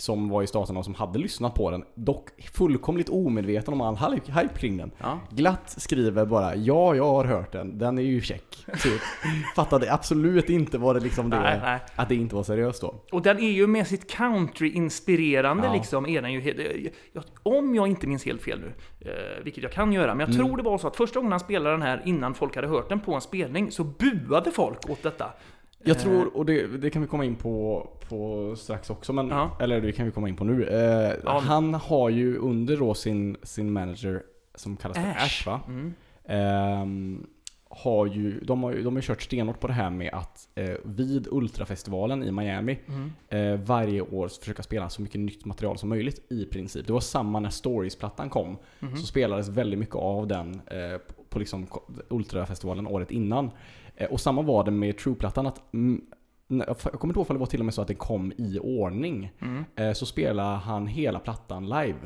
S2: som var i staterna och som hade lyssnat på den, dock fullkomligt omedveten om all hype kring den.
S1: Ja.
S2: Glatt skriver bara ja, jag har hört den, den är ju check. Typ. (laughs) Fattade absolut inte vad det liksom det,
S1: Nej, nej.
S2: att det inte var seriöst då.
S1: Och den är ju med sitt country-inspirerande
S2: Ja.
S1: liksom, är den ju Om jag inte minns helt fel nu, eh, vilket jag kan göra, men jag
S2: Mm.
S1: tror det var så att första gången han spelade den här innan folk hade hört den på en spelning, så buade folk åt detta.
S2: Jag
S1: Eh,
S2: tror, och det, det kan vi komma in på, på strax också, men,
S1: Ja.
S2: eller det kan vi komma in på nu. Eh,
S1: Ja.
S2: Han har ju under då sin, sin manager, som kallas för
S1: Ash.
S2: Va?
S1: Mm.
S2: Ehm, har ju, de har ju de har kört stenhårt på det här med att eh, vid Ultrafestivalen i Miami
S1: Mm.
S2: eh, varje år försöka spela så mycket nytt material som möjligt i princip. Det var samma när Stories-plattan kom.
S1: Mhm.
S2: Så spelades väldigt mycket av den eh, på, liksom Ultrafestivalen året innan. Eh, och samma var det med True-plattan. att mm, Jag kommer inte ihåg om det var till och med så att den kom i ordning.
S1: Mm.
S2: Eh, så spelade han hela plattan live.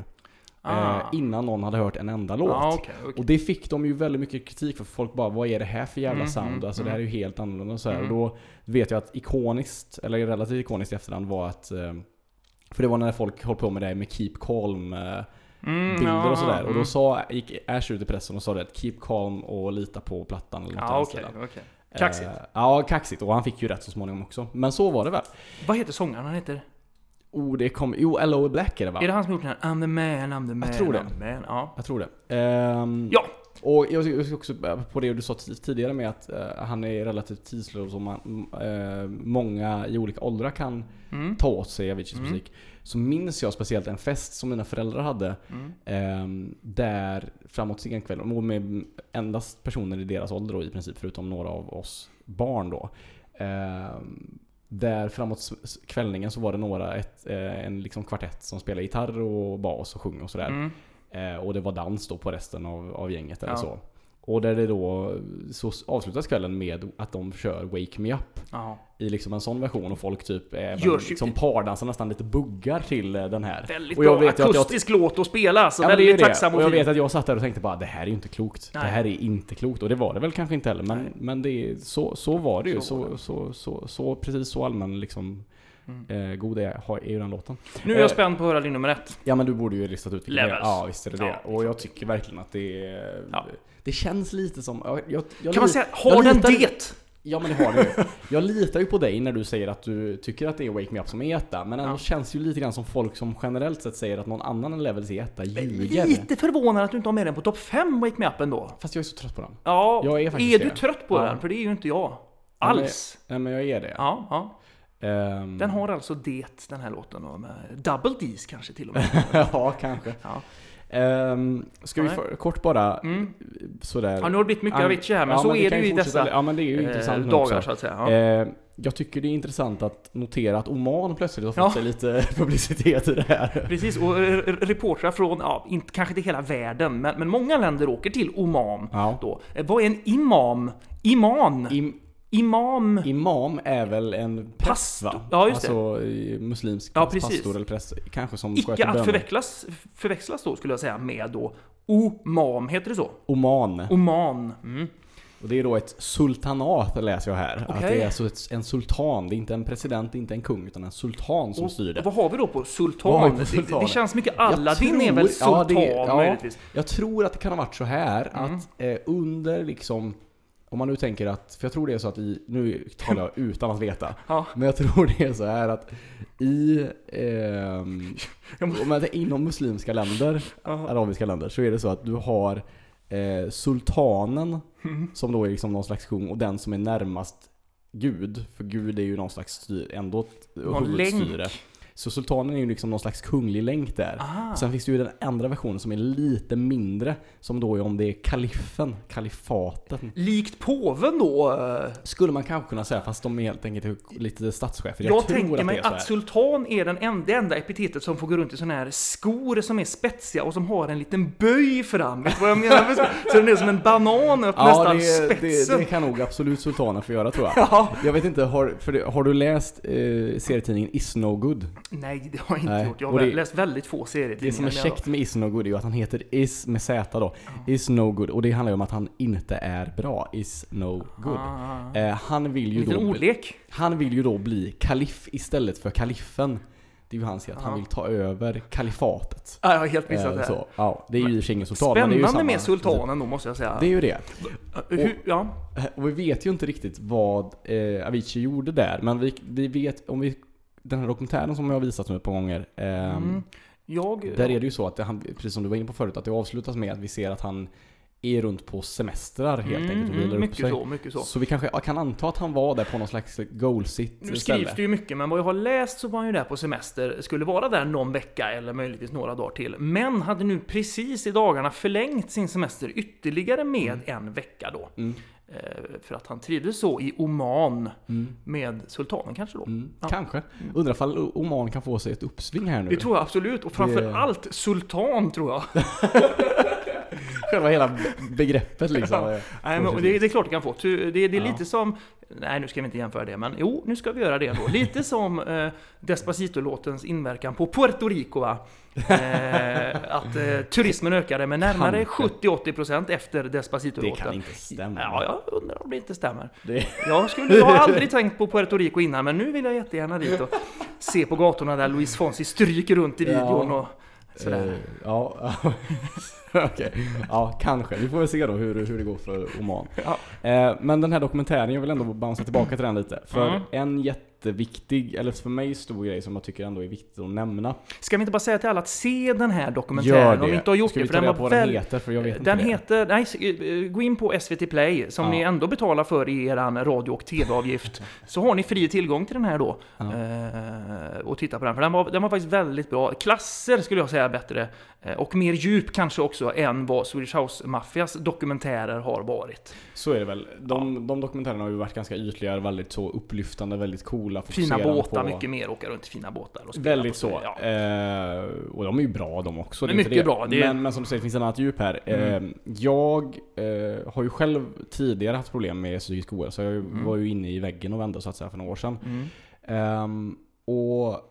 S1: Ah.
S2: eh, innan någon hade hört en enda låt.
S1: Ja, okej, okej.
S2: Och det fick de ju väldigt mycket kritik för, folk bara vad är det här för jävla
S1: Mm,
S2: sound?
S1: mm,
S2: Alltså det här är ju helt annorlunda och så.
S1: Mm.
S2: Och då vet jag att ikoniskt, eller relativt ikoniskt i efterhand var att för det var när folk höll på med det här med Keep Calm
S1: Mm,
S2: bilder och sådär. Och
S1: mm.
S2: då sa, gick Ash ut i pressen och sa det att Keep Calm och lita på plattan eller något
S1: Ja, okej,
S2: sådär.
S1: okej. Kaxigt.
S2: Eh, ja, kaxigt. Och han fick ju rätt så småningom också. Men så var det väl.
S1: Vad heter sångaren? Han heter...
S2: Oh, det kom... Jo, L.O. Black är det va?
S1: Är det han som gjort den här I'm the man, I'm the man,
S2: tror det.
S1: Man? Ja.
S2: Jag tror det. Ehm,
S1: Ja.
S2: Och jag jag ska också på det du sa tidigare med att eh, han är relativt tidslös och man, eh, många i olika åldrar kan
S1: Mm.
S2: ta åt sig Aviciis
S1: Mm.
S2: musik. Så minns jag speciellt en fest som mina föräldrar hade
S1: Mm.
S2: ehm, där framåt senkvällen, och med endast personer i deras ålder då, i princip förutom några av oss barn då. Ehm, där framåt kvällningen så var det några, ett, eh, en liksom kvartett som spelade gitarr och bas och sjöng och sådär.
S1: Mm.
S2: Eh, och det var dans då på resten av, av gänget eller
S1: Ja.
S2: så. Och där det då så avslutas kvällen med att de kör Wake Me Up
S1: Ja.
S2: i liksom en sån version och folk typ även liksom pardansar nästan lite buggar till eh, den här.
S1: Väldigt
S2: Och jag
S1: bra
S2: att jag-
S1: akustisk låt att spela alltså.
S2: Ja, det
S1: väldigt
S2: det.
S1: tacksam
S2: Och jag
S1: fin.
S2: vet att jag satt där och tänkte bara det här är ju inte klokt.
S1: Nej.
S2: Det här är inte klokt. Och det var det väl kanske inte heller. Men,
S1: Nej.
S2: men det är, så, så var det ju.
S1: Så
S2: Så, så, så, så, precis så allmän liksom
S1: Mm.
S2: eh, god är, ju den låten.
S1: Nu är jag
S2: Eh,
S1: spänd på att höra din nummer ett.
S2: Ja men du borde ju listat ut vilken det.
S1: Levels.
S2: Ja visst är det det.
S1: Ja.
S2: Och jag tycker verkligen att det är...
S1: Ja.
S2: Det känns lite som... Jag, jag, jag
S1: Kan man säga, har den
S2: litar-
S1: det?
S2: Ja men det har det ju. Jag litar ju på dig när du säger att du tycker att det är Wake Me Up som är etta. Men
S1: Ja.
S2: känns ju lite grann som folk som generellt sett säger att någon annan än Levels är etta ljuger.
S1: Lite förvånad att du inte har med den på topp 5 Wake Me Up ändå.
S2: Fast jag är så trött på den.
S1: Ja,
S2: Jag är faktiskt
S1: är du
S2: det.
S1: trött på
S2: Ja.
S1: den? För det är ju inte jag. Alls.
S2: Nej men jag är det.
S1: Ja, ja.
S2: Ehm,
S1: Den har alltså det, den här låten. Och med double D's kanske till och med. (laughs)
S2: ja, kanske.
S1: Ja.
S2: Ehm, ska vi
S1: Nej.
S2: för, kort bara
S1: Mm.
S2: sådär...
S1: Ja, nu har det blivit mycket Avicii här, men
S2: ja,
S1: så
S2: vi
S1: är det ju i dessa
S2: Ja men det är ju
S1: eh,
S2: intressant
S1: dagar
S2: också.
S1: så att säga. Ja.
S2: Eh, jag tycker det är intressant att notera att Oman plötsligt har fått
S1: Ja.
S2: sig lite (laughs) publicitet i det här.
S1: Precis, och eh, reportrar från, ja, inte kanske till hela världen, men, men många länder åker till Oman
S2: Ja.
S1: då. Eh, Vad är en imam? Iman?
S2: Im,
S1: Imam?
S2: imam är väl en präst va?
S1: Pastor. Ja, just det.
S2: alltså muslimsk
S1: Ja, precis.
S2: pastor eller präst. Kanske som
S1: Icke att förväxlas, förväxlas då skulle jag säga med då Omam, heter det så?
S2: Oman.
S1: Oman. Mm.
S2: Och det är då ett sultanat läser jag här. Att
S1: Okej.
S2: det är alltså ett, en sultan. Det är inte en president, det inte en kung, utan en sultan som
S1: Och,
S2: styr det.
S1: vad har vi då på sultan?
S2: På
S1: Det,
S2: sultanen?
S1: det känns mycket Aladdin är väl
S2: tror- ja,
S1: sultan
S2: det- ja.
S1: möjligtvis?
S2: Jag tror att det kan ha varit så här
S1: Mm.
S2: att eh, under liksom om man nu tänker att, för jag tror det är så att i, nu talar jag utan att veta, (laughs)
S1: Ja.
S2: men jag tror det är så här att i,
S1: Jag må-
S2: om man tänker inom muslimska länder,
S1: Ja.
S2: arabiska länder, så är det så att du har eh, sultanen
S1: Mm.
S2: som då är liksom någon slags kung och den som är närmast Gud, för Gud är ju någon slags styr, ändå ett huvudstyre.
S1: länk.
S2: Så sultanen är ju liksom någon slags kunglig länk där.
S1: Ah.
S2: Sen finns det ju den andra versionen som är lite mindre, som då är om det är kalifen, kalifaten.
S1: Likt påven då? eh,
S2: Skulle man kanske kunna säga, fast de är helt enkelt lite statschefer.
S1: Jag,
S2: tror
S1: tänker
S2: att
S1: mig
S2: det här.
S1: att sultan är den enda, det enda epitetet som får gå runt i såna här skor som är spetsiga och som har en liten böj fram. Vet vad jag menar? (laughs) Så den är som en banan upp
S2: Ja,
S1: nästan
S2: det, det,
S1: spetsen.
S2: det kan nog absolut sultanen få göra tror jag. (laughs)
S1: Ja.
S2: Jag vet inte, har, det, har du läst eh, serietidningen Is No Good?
S1: Nej, det har jag inte
S2: Nej,
S1: gjort. Jag
S2: och
S1: har
S2: det-
S1: läst väldigt få serietidningar.
S2: Det som är käckt med Is No Good är ju att han heter Is med Z då. Is No Good. Och det handlar ju om att han inte är bra. Is No Good.
S1: Ah.
S2: Eh, han, vill ju då,
S1: ordlek.
S2: han vill ju då bli kalif istället för kalifen. Det är ju han säger att han
S1: Ja.
S2: vill ta över kalifatet.
S1: Ja, jag har helt missat
S2: Eh,
S1: det. här.
S2: så, ja, det är ju i och för sig ingen sultan.
S1: Spännande med sultanen då måste jag säga.
S2: Det är ju det.
S1: Hur, ja.
S2: Och vi vet ju inte riktigt vad eh, Avicii gjorde där. Men vi, vi vet, om vi, den här dokumentären som jag har visat nu ett par gånger. ehm,
S1: Mm. Jag...
S2: Där är det ju så att han, precis som du var inne på förut, att det avslutas med att vi ser att han är runt på semestrar helt
S1: Mm,
S2: enkelt och
S1: mm,
S2: vilar upp
S1: mycket
S2: sig.
S1: så, mycket så.
S2: Så vi kanske kan anta att han var där på någon slags goal-sit
S1: Nu skrivs
S2: ställe.
S1: det ju mycket, men vad jag har läst så var han ju där på semester, skulle vara där någon vecka eller möjligtvis några dagar till. Men hade nu precis i dagarna förlängt sin semester ytterligare med en vecka då.
S2: Mm.
S1: Eh, För att han trivdes så i Oman
S2: Mm.
S1: med sultanen kanske då.
S2: Mm.
S1: Ja.
S2: Kanske. Undrar ifall Oman kan få sig ett uppsving här nu.
S1: Det tror jag absolut, och framför
S2: Det-
S1: allt sultan tror jag. (laughs) (laughs)
S2: Själva hela begreppet liksom.
S1: Ja. Nej, men det, det är klart det kan få. Det, det är lite som... Nej, nu ska vi inte jämföra det, men jo, nu ska vi göra det ändå. Lite som eh, Despacito-låtens inverkan på Puerto Rico, va? Eh, att eh, turismen ökade med närmare
S2: Kanske.
S1: 70-80% efter
S2: Det
S1: Despacito-låten.
S2: kan inte stämma.
S1: Ja, jag undrar om det inte stämmer.
S2: Det,
S1: Jag, skulle, jag har aldrig (laughs) tänkt på Puerto Rico innan, men nu vill jag jättegärna dit och se på gatorna där Luis Fonsi stryker runt i videon och sådär.
S2: Eh, ja, (laughs) okej. Ja, kanske. Vi får väl se då hur, hur det går för Oman.
S1: Ja.
S2: Eh, men den här dokumentären, jag vill ändå bouncea tillbaka till den lite. För
S1: Mm.
S2: en jätteviktig, eller för mig stor grej som jag tycker ändå är viktigt att nämna.
S1: Ska vi inte bara säga till alla att se den här dokumentären om ni inte har gjort
S2: Ska
S1: det?
S2: vi
S1: För
S2: ta
S1: den
S2: reda på
S1: var
S2: vad den heter? För jag vet
S1: Den
S2: inte
S1: heter, nej, eh, gå in på SVT Play som
S2: Ja.
S1: ni ändå betalar för i eran radio och tv-avgift. (laughs) så har ni fri tillgång till den här då.
S2: Ja.
S1: Eh, och titta på den. För den var, den var faktiskt väldigt bra. Klasser skulle jag säga bättre. Eh, och mer djup kanske också än vad Swedish House-maffias dokumentärer har varit.
S2: Så är det väl. De, de dokumentärerna har ju varit ganska ytliga, väldigt så upplyftande, väldigt coola.
S1: Fina båtar,
S2: på-
S1: mycket mer. Åka runt i fina båtar och
S2: Väldigt
S1: på
S2: så.
S1: Ja.
S2: Eh, och de är ju bra de också. Det är
S1: mycket
S2: det.
S1: bra, det är-
S2: Men, men som du säger, det finns ett annat djup här.
S1: Mm.
S2: Eh, jag eh, har ju själv tidigare haft problem med psykisk ohälsa. Jag
S1: Mm.
S2: var ju inne i väggen och vände så att säga för några år sedan.
S1: Mm.
S2: Ehm, och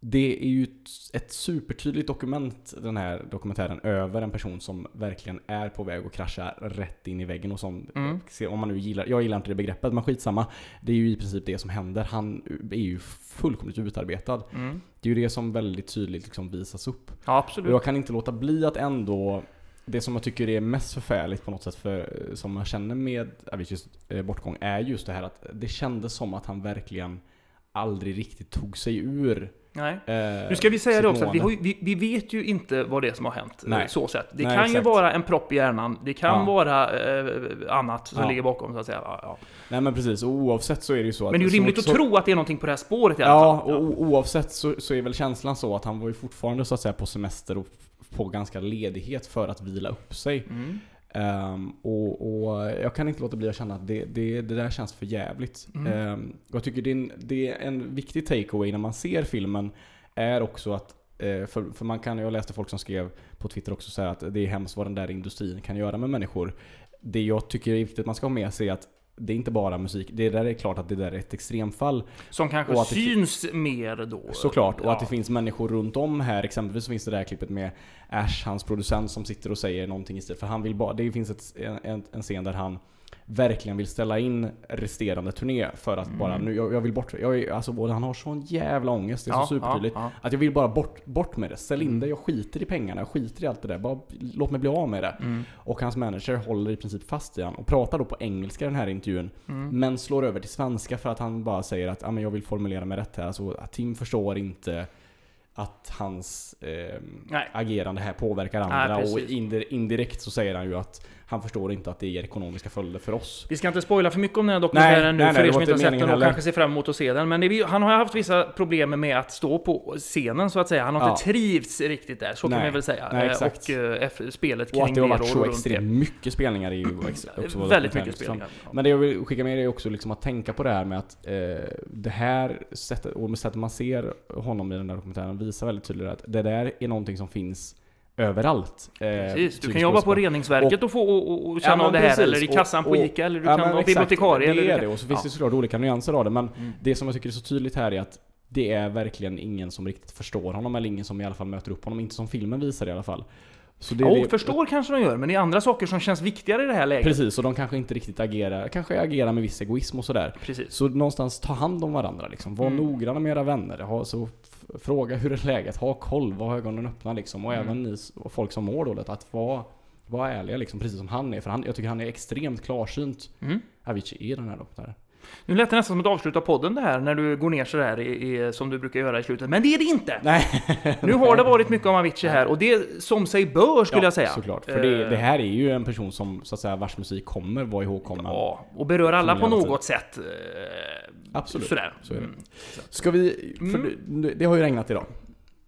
S2: det är ju ett, supertydligt dokument, den här dokumentären, över en person som verkligen är på väg att krascha rätt in i väggen och som,
S1: Mm.
S2: se- om man nu gillar, jag gillar inte det begreppet, men skitsamma. Det är ju i princip det som händer. Han är ju fullkomligt utarbetad.
S1: Mm.
S2: Det är ju det som väldigt tydligt liksom visas upp.
S1: Ja,
S2: Och
S1: absolut.
S2: jag kan inte låta bli att ändå det som jag tycker är mest förfärligt på något sätt, för, som jag känner med Aviciis eh, bortgång, är just det här att det kändes som att han verkligen aldrig riktigt tog sig ur
S1: Nej.
S2: eh,
S1: Nu ska vi säga det också, att vi, ju- vi, vi vet ju inte vad det är som har hänt. eh,
S2: Nej.
S1: Så sett. Det
S2: Nej,
S1: kan ju
S2: exakt.
S1: vara en propp i hjärnan, det kan
S2: Ja.
S1: vara eh, annat som
S2: Ja.
S1: ligger bakom så att säga. Ja, ja.
S2: Nej men precis, och oavsett så är det ju så att...
S1: Men det är ju rimligt
S2: så,
S1: att tro att det är någonting på det här spåret i alla
S2: Ja,
S1: fall.
S2: och o- oavsett så, så är väl känslan så att han var ju fortfarande så att säga på semester och på ganska ledighet för att vila upp sig.
S1: Mm.
S2: Ehm, och, och jag kan inte låta bli att känna att det, det, det där känns för jävligt.
S1: Mm.
S2: Ehm, jag tycker det är, en, det är en viktig takeaway när man ser filmen är också att eh, för, för man kan, jag läste folk som skrev på Twitter också så att det är hemskt vad den där industrin kan göra med människor. Det jag tycker är viktigt att man ska ha med sig är att det är inte bara musik. Det där är klart att det där är ett extremfall.
S1: Som kanske
S2: Och att det fin-
S1: syns mer då.
S2: Såklart, och
S1: Ja.
S2: att det finns människor runt om här. Exempelvis så finns det där klippet med Ash, hans producent, som sitter och säger någonting i stil. För han vill bara, det finns ett, en, en scen där han verkligen vill ställa in resterande turné för att bara,
S1: Mm.
S2: nu, jag, jag vill bort. Jag, är- alltså, och han har sån jävla ångest, det är så supertydligt.
S1: Ja,
S2: Att jag vill bara bort, bort med det. Ställ in
S1: Mm.
S2: det, jag skiter i pengarna, jag skiter i allt det där. Bara låt mig bli av med det.
S1: ja. Mm.
S2: Och hans manager håller i princip fast i han och pratar då på engelska i den här intervjun.
S1: Mm.
S2: Men slår över till svenska för att han bara säger att ah, men jag vill formulera mig rätt här. Alltså, Tim förstår inte att hans eh,
S1: Nej.
S2: agerande här påverkar
S1: Nej,
S2: andra. och
S1: precis.
S2: indi- indirekt så säger han ju att han förstår inte att det ger ekonomiska följder för oss.
S1: Vi ska inte spoila för mycket om den här dokumentären nu
S2: nej,
S1: för
S2: nej,
S1: er som inte har
S2: inte
S1: sett den och
S2: heller.
S1: kanske ser fram emot att se den. Men det, han har haft vissa problem med att stå på scenen så att säga. Han har inte
S2: Ja.
S1: trivts riktigt där, så kan
S2: Nej.
S1: man väl säga.
S2: Nej,
S1: Eh,
S2: exakt.
S1: och F- spelet
S2: Och
S1: kring
S2: att det har varit
S1: och
S2: så extremt mycket spelningar är ju också
S1: Väldigt mycket spelningar. Ja.
S2: Men det jag vill skicka med är också liksom att tänka på det här med att eh, det här sättet, och sättet man ser honom i den där dokumentären visar väldigt tydligt att det där är någonting som finns överallt. Eh,
S1: Precis, du kan
S2: psykisk
S1: jobba på reningsverket och, få och, och, och
S2: Ja,
S1: känna
S2: men
S1: av det här,
S2: precis.
S1: eller i kassan på
S2: Och- och-
S1: Ica, eller du
S2: Ja,
S1: kan vara bibliotekarie.
S2: Det är det, och så finns
S1: Ja.
S2: det såklart olika nyanser av det. Men
S1: Mm.
S2: det som jag tycker är så tydligt här är att det är verkligen ingen som riktigt förstår honom, eller ingen som i alla fall möter upp honom. Inte som filmen visar i alla fall. Så det,
S1: Ja,
S2: det,
S1: förstår kanske de gör, men det är andra saker som känns viktigare i det här läget.
S2: Precis, och de kanske inte riktigt agerar, kanske agerar med viss egoism och sådär.
S1: Precis.
S2: Så någonstans ta hand om varandra liksom. Var
S1: Mm.
S2: noggranna med era vänner. Ha, så fråga hur är läget, ha koll, var ögonen öppna liksom. Och
S1: Mm.
S2: även ni och folk som mår dåligt, att vara, vara ärliga liksom, precis som han är. För han, jag tycker han är extremt klarsynt,
S1: Mm.
S2: Avicii, i den här dokumentären.
S1: Nu lät det nästan som ett avslut av podden det här, när du går ner sådär i, i, som du brukar göra i slutet. Men det är det inte!
S2: Nej.
S1: Nu har det varit mycket om Avicii här, och det som sig bör skulle jag säga.
S2: såklart. För det,
S1: Eh,
S2: det här är ju en person som, så att säga, vars musik kommer vara ihågkommen.
S1: Ja, och berör alla på något sätt. eh,
S2: Absolut.
S1: Sådär.
S2: Så är det.
S1: Mm.
S2: Ska vi, för
S1: Mm.
S2: det, det har ju regnat idag.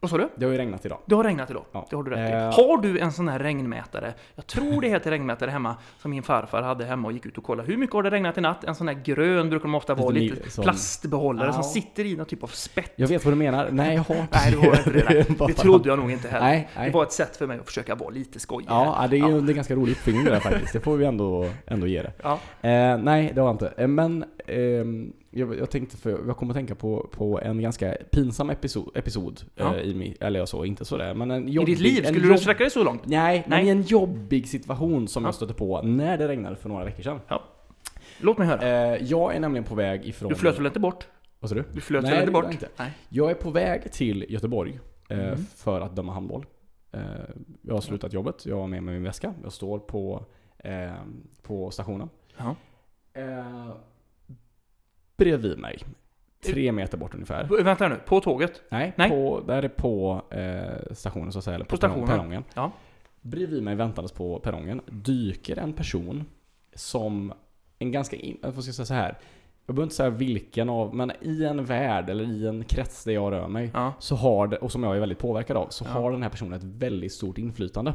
S1: Vad sa du?
S2: Det har ju regnat idag.
S1: Det har regnat idag.
S2: Ja.
S1: Det har du rätt i.
S2: Eh.
S1: Har du en sån här regnmätare? Jag tror det heter regnmätare hemma, som min farfar hade hemma och gick ut och kollade. Hur mycket har det regnat i natt? En sån här grön brukar de ofta vara,
S2: Lite
S1: lite
S2: som-
S1: plastbehållare
S2: Ja.
S1: som sitter i någon typ av spett.
S2: Jag vet vad du menar. Nej, jag har inte (laughs)
S1: Nej, du har inte det. (laughs) Det
S2: fan.
S1: trodde jag nog inte heller.
S2: Nej,
S1: Det
S2: nej.
S1: var ett sätt för mig att försöka vara lite skojig.
S2: Ja,
S1: här.
S2: ja, det är ju det är en ganska rolig uppfinning det där faktiskt. Det får vi ändå, ändå ge det.
S1: Ja.
S2: Eh, nej, det har jag inte. Eh, men ehm, jag, jag tänkte för, jag kommer att tänka på, på en ganska pinsam episod, episod
S1: Ja.
S2: eh, i min, eller jag så, inte sådär, men en
S1: I
S2: jobbig,
S1: ditt liv? Skulle
S2: jobb-
S1: du sträcka dig så långt?
S2: Nej, men
S1: Nej.
S2: i en jobbig situation som
S1: Ja.
S2: jag stötte på när det regnade för några veckor sedan.
S1: Låt mig höra.
S2: Eh, jag är nämligen på väg ifrån...
S1: Du flöt väl inte bort?
S2: Vad sa du?
S1: Du flöt
S2: Nej,
S1: väl inte bort?
S2: jag inte.
S1: Nej.
S2: Jag är på väg till Göteborg eh,
S1: Mm.
S2: för att döma handboll. Eh, jag har slutat jobbet, jag har med mig min väska. Jag står på, eh, på stationen.
S1: Ja.
S2: Eh, bredvid mig, tre meter bort ungefär.
S1: Vänta nu, på tåget?
S2: Nej,
S1: Nej.
S2: På, där är på eh, stationen så att säga, eller på,
S1: På stationen.
S2: perrongen.
S1: Ja.
S2: Bredvid mig väntandes på perrongen dyker en person som en ganska, in, jag får säga så här. Jag behöver inte säga vilken av, men i en värld eller i en krets där jag rör mig
S1: Ja.
S2: så har det, och som jag är väldigt påverkad av, så
S1: Ja.
S2: har den här personen ett väldigt stort inflytande.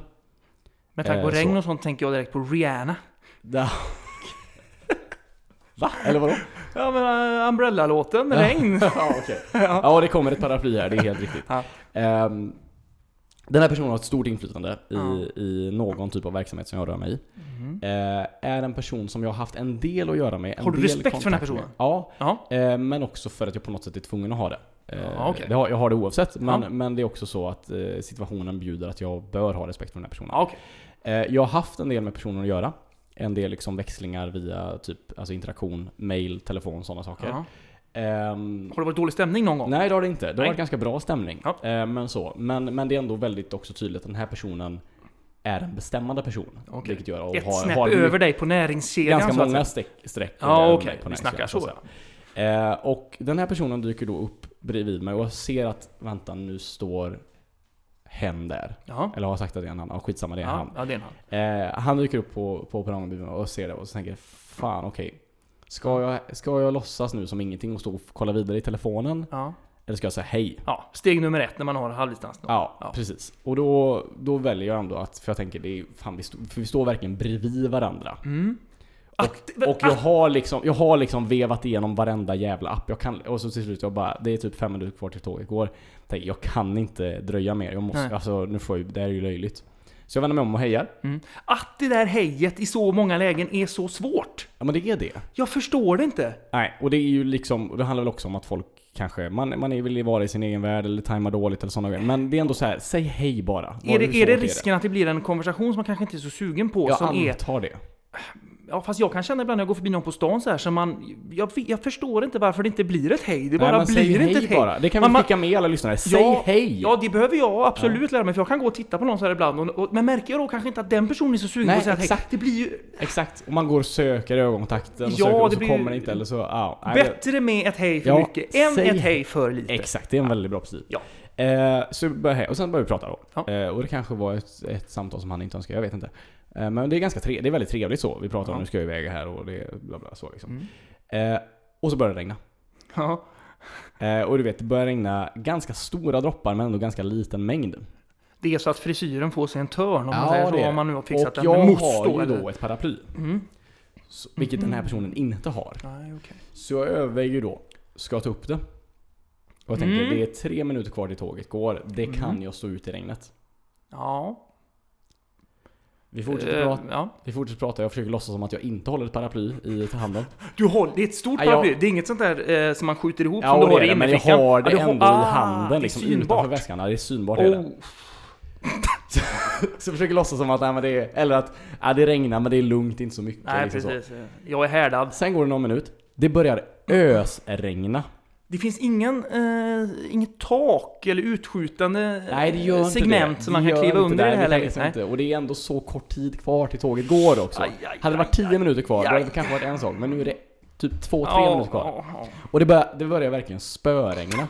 S1: Med tanke på
S2: Eh,
S1: regn
S2: så.
S1: och sånt tänker jag direkt på Rihanna.
S2: Va? Eller vadå?
S1: Ja men uh, Umbrella-låten, regn. (laughs)
S2: ja, okej. (laughs)
S1: ja.
S2: Ja, det kommer ett paraply här, det är helt riktigt.
S1: Ja.
S2: Ehm, den här personen har ett stort inflytande i,
S1: Ja.
S2: i någon typ av verksamhet som jag rör mig i.
S1: Mhm.
S2: Eh, är en person som jag har haft en del att göra med. En
S1: Har du
S2: del
S1: respekt för den här
S2: kontakt med.
S1: personen?
S2: Ja, eh, men också för att jag på något sätt är tvungen att ha det. Eh,
S1: Ja, okej.
S2: det har, jag har det oavsett, men,
S1: Ja.
S2: men det är också så att eh, situationen bjuder att jag bör ha respekt för den här personen.
S1: okej.
S2: Eh, jag har haft en del med personen att göra. En del liksom växlingar via typ, alltså interaktion, mail, telefon, sådana saker.
S1: Ja.
S2: Ehm,
S1: Har det varit dålig stämning någon gång?
S2: Nej det har det inte. Det har
S1: Nej.
S2: varit ganska bra stämning.
S1: Ja.
S2: Eh, men så. Men, men det är ändå väldigt också tydligt att den här personen är en bestämmande person.
S1: Okej.
S2: Vilket gör och
S1: Ett
S2: har,
S1: snäpp
S2: har
S1: över dig på näringskedjan
S2: ganska många streck, streck
S1: Ja
S2: mig på
S1: vi snackar
S2: så
S1: så.
S2: Eh, och den här personen dyker då upp bredvid mig och jag ser att, vänta nu står hen där.
S1: Ja.
S2: Eller har sagt att det är en annan? Ja, skitsamma det är
S1: Ja,
S2: han.
S1: ja, det är en han.
S2: Eh, han dyker upp på, på perrongen och ser det och så tänker fan okej. Ska, jag, ska jag låtsas nu som ingenting och stå och kolla vidare i telefonen?
S1: Ja.
S2: Eller ska jag säga hej?
S1: ja. Steg nummer ett när man har halvdistans.
S2: Ja,
S1: Ja.
S2: precis. Och då, då väljer jag ändå att, för jag tänker det är, fan vi, stå, för vi står verkligen bredvid varandra.
S1: Mm.
S2: Och,
S1: Att-
S2: och jag har liksom, jag har liksom vevat igenom varenda jävla app jag kan. Och så till slut jag bara, det är typ fem minuter kvar till tåget går. Tänker, jag kan inte dröja mer. Jag måste,
S1: Nej.
S2: alltså nu får jag, det här är ju löjligt. Så jag vänder mig om och hejar.
S1: Att det där hejet i så många lägen är så svårt.
S2: Ja men det är det.
S1: Jag förstår det inte.
S2: Nej, och det är ju liksom, det handlar väl också om att folk kanske, man, man är vill vara i sin egen värld eller tajmar dåligt eller sådana grejer. Men det är ändå så här, säg hej bara.
S1: Är det, är det risken att det blir en konversation som man kanske inte är så sugen på?
S2: Jag
S1: som är,
S2: antar det.
S1: Ja, fast jag kan känna ibland när jag går förbi någon på stan så här, så man, jag, jag förstår inte varför det inte blir ett hej. Det
S2: Nej,
S1: bara
S2: men
S1: blir inte ett hej.
S2: bara. Det kan
S1: Man-
S2: vi skicka med alla lyssnare. Säg
S1: Ja,
S2: hej!
S1: Ja, det behöver jag absolut lära mig, för jag kan gå och titta på någon så här ibland, och, och, men märker jag då kanske inte att den personen är så sugen
S2: Nej,
S1: på att säga
S2: exakt.
S1: hej? Det blir ju
S2: Exakt. Och man går och söker ögonkontakten och
S1: Ja,
S2: söker och så
S1: blir-
S2: kommer det inte eller så, ja. nej, det-
S1: bättre med ett hej för
S2: Ja,
S1: mycket än
S2: säg
S1: ett hej för lite.
S2: Exakt, det är en väldigt bra princip.
S1: Ja.
S2: Eh, så vi börjar, och sen börjar vi prata då.
S1: Ja.
S2: Eh, och det kanske var ett, ett samtal som han inte önskade, jag vet inte. Eh, men det är ganska tre, det är väldigt trevligt så. Vi pratar om
S1: Ja.
S2: nu ska jag iväg här och det bla bla så liksom.
S1: Mm.
S2: Eh, och så börjar det regna.
S1: Ja.
S2: Eh, och du vet, det börjar regna ganska stora droppar men ändå ganska liten mängd.
S1: Det är så att frisyren får sig en törn om man
S2: Ja,
S1: säger
S2: det
S1: så, om man nu har
S2: Och
S1: fixat den
S2: jag
S1: med mousse
S2: har ju då ett paraply.
S1: Mm.
S2: Så, vilket den här personen inte har.
S1: Nej, okej.
S2: Så jag överväger då, ska jag ta upp det? Och jag tänker,
S1: Mm.
S2: det är tre minuter kvar till tåget går. Det
S1: Mm.
S2: kan jag stå ut i regnet.
S1: Ja.
S2: Vi fortsätter,
S1: Eh,
S2: prata,
S1: ja.
S2: vi fortsätter prata, jag försöker låtsas som att jag inte håller ett paraply i handen.
S1: Du håller, det är ett stort
S2: Ja, jag-
S1: paraply, det är inget sånt där eh, som man skjuter ihop
S2: Ja,
S1: som du har
S2: det
S1: i
S2: men jag
S1: innerfickan.
S2: har det
S1: Ja,
S2: ändå
S1: ah,
S2: i handen
S1: är
S2: liksom utanför väskan. Ja, det är synbart är det.
S1: Oh. (laughs)
S2: Så jag försöker låtsas som att, nej, men det är, eller att, ja, det regnar men det är lugnt, inte så mycket.
S1: Nej,
S2: liksom så.
S1: precis. Jag är härdad.
S2: Sen går det någon minut. Det börjar ösregna.
S1: Det finns ingen, eh, inget tak eller utskjutande eh,
S2: Nej det inte
S1: segment
S2: det.
S1: som man
S2: Det
S1: kan kliva under i det här
S2: det
S1: läget. Nej.
S2: Inte. Och det är ändå så kort tid kvar till tåget går också.
S1: Aj, aj,
S2: hade det varit
S1: aj,
S2: 10 minuter kvar, då
S1: aj.
S2: hade det kanske varit en sak. Men nu är det typ 2-3
S1: Ja,
S2: minuter kvar.
S1: ja, ja.
S2: Och det börjar, det börjar verkligen spöregna.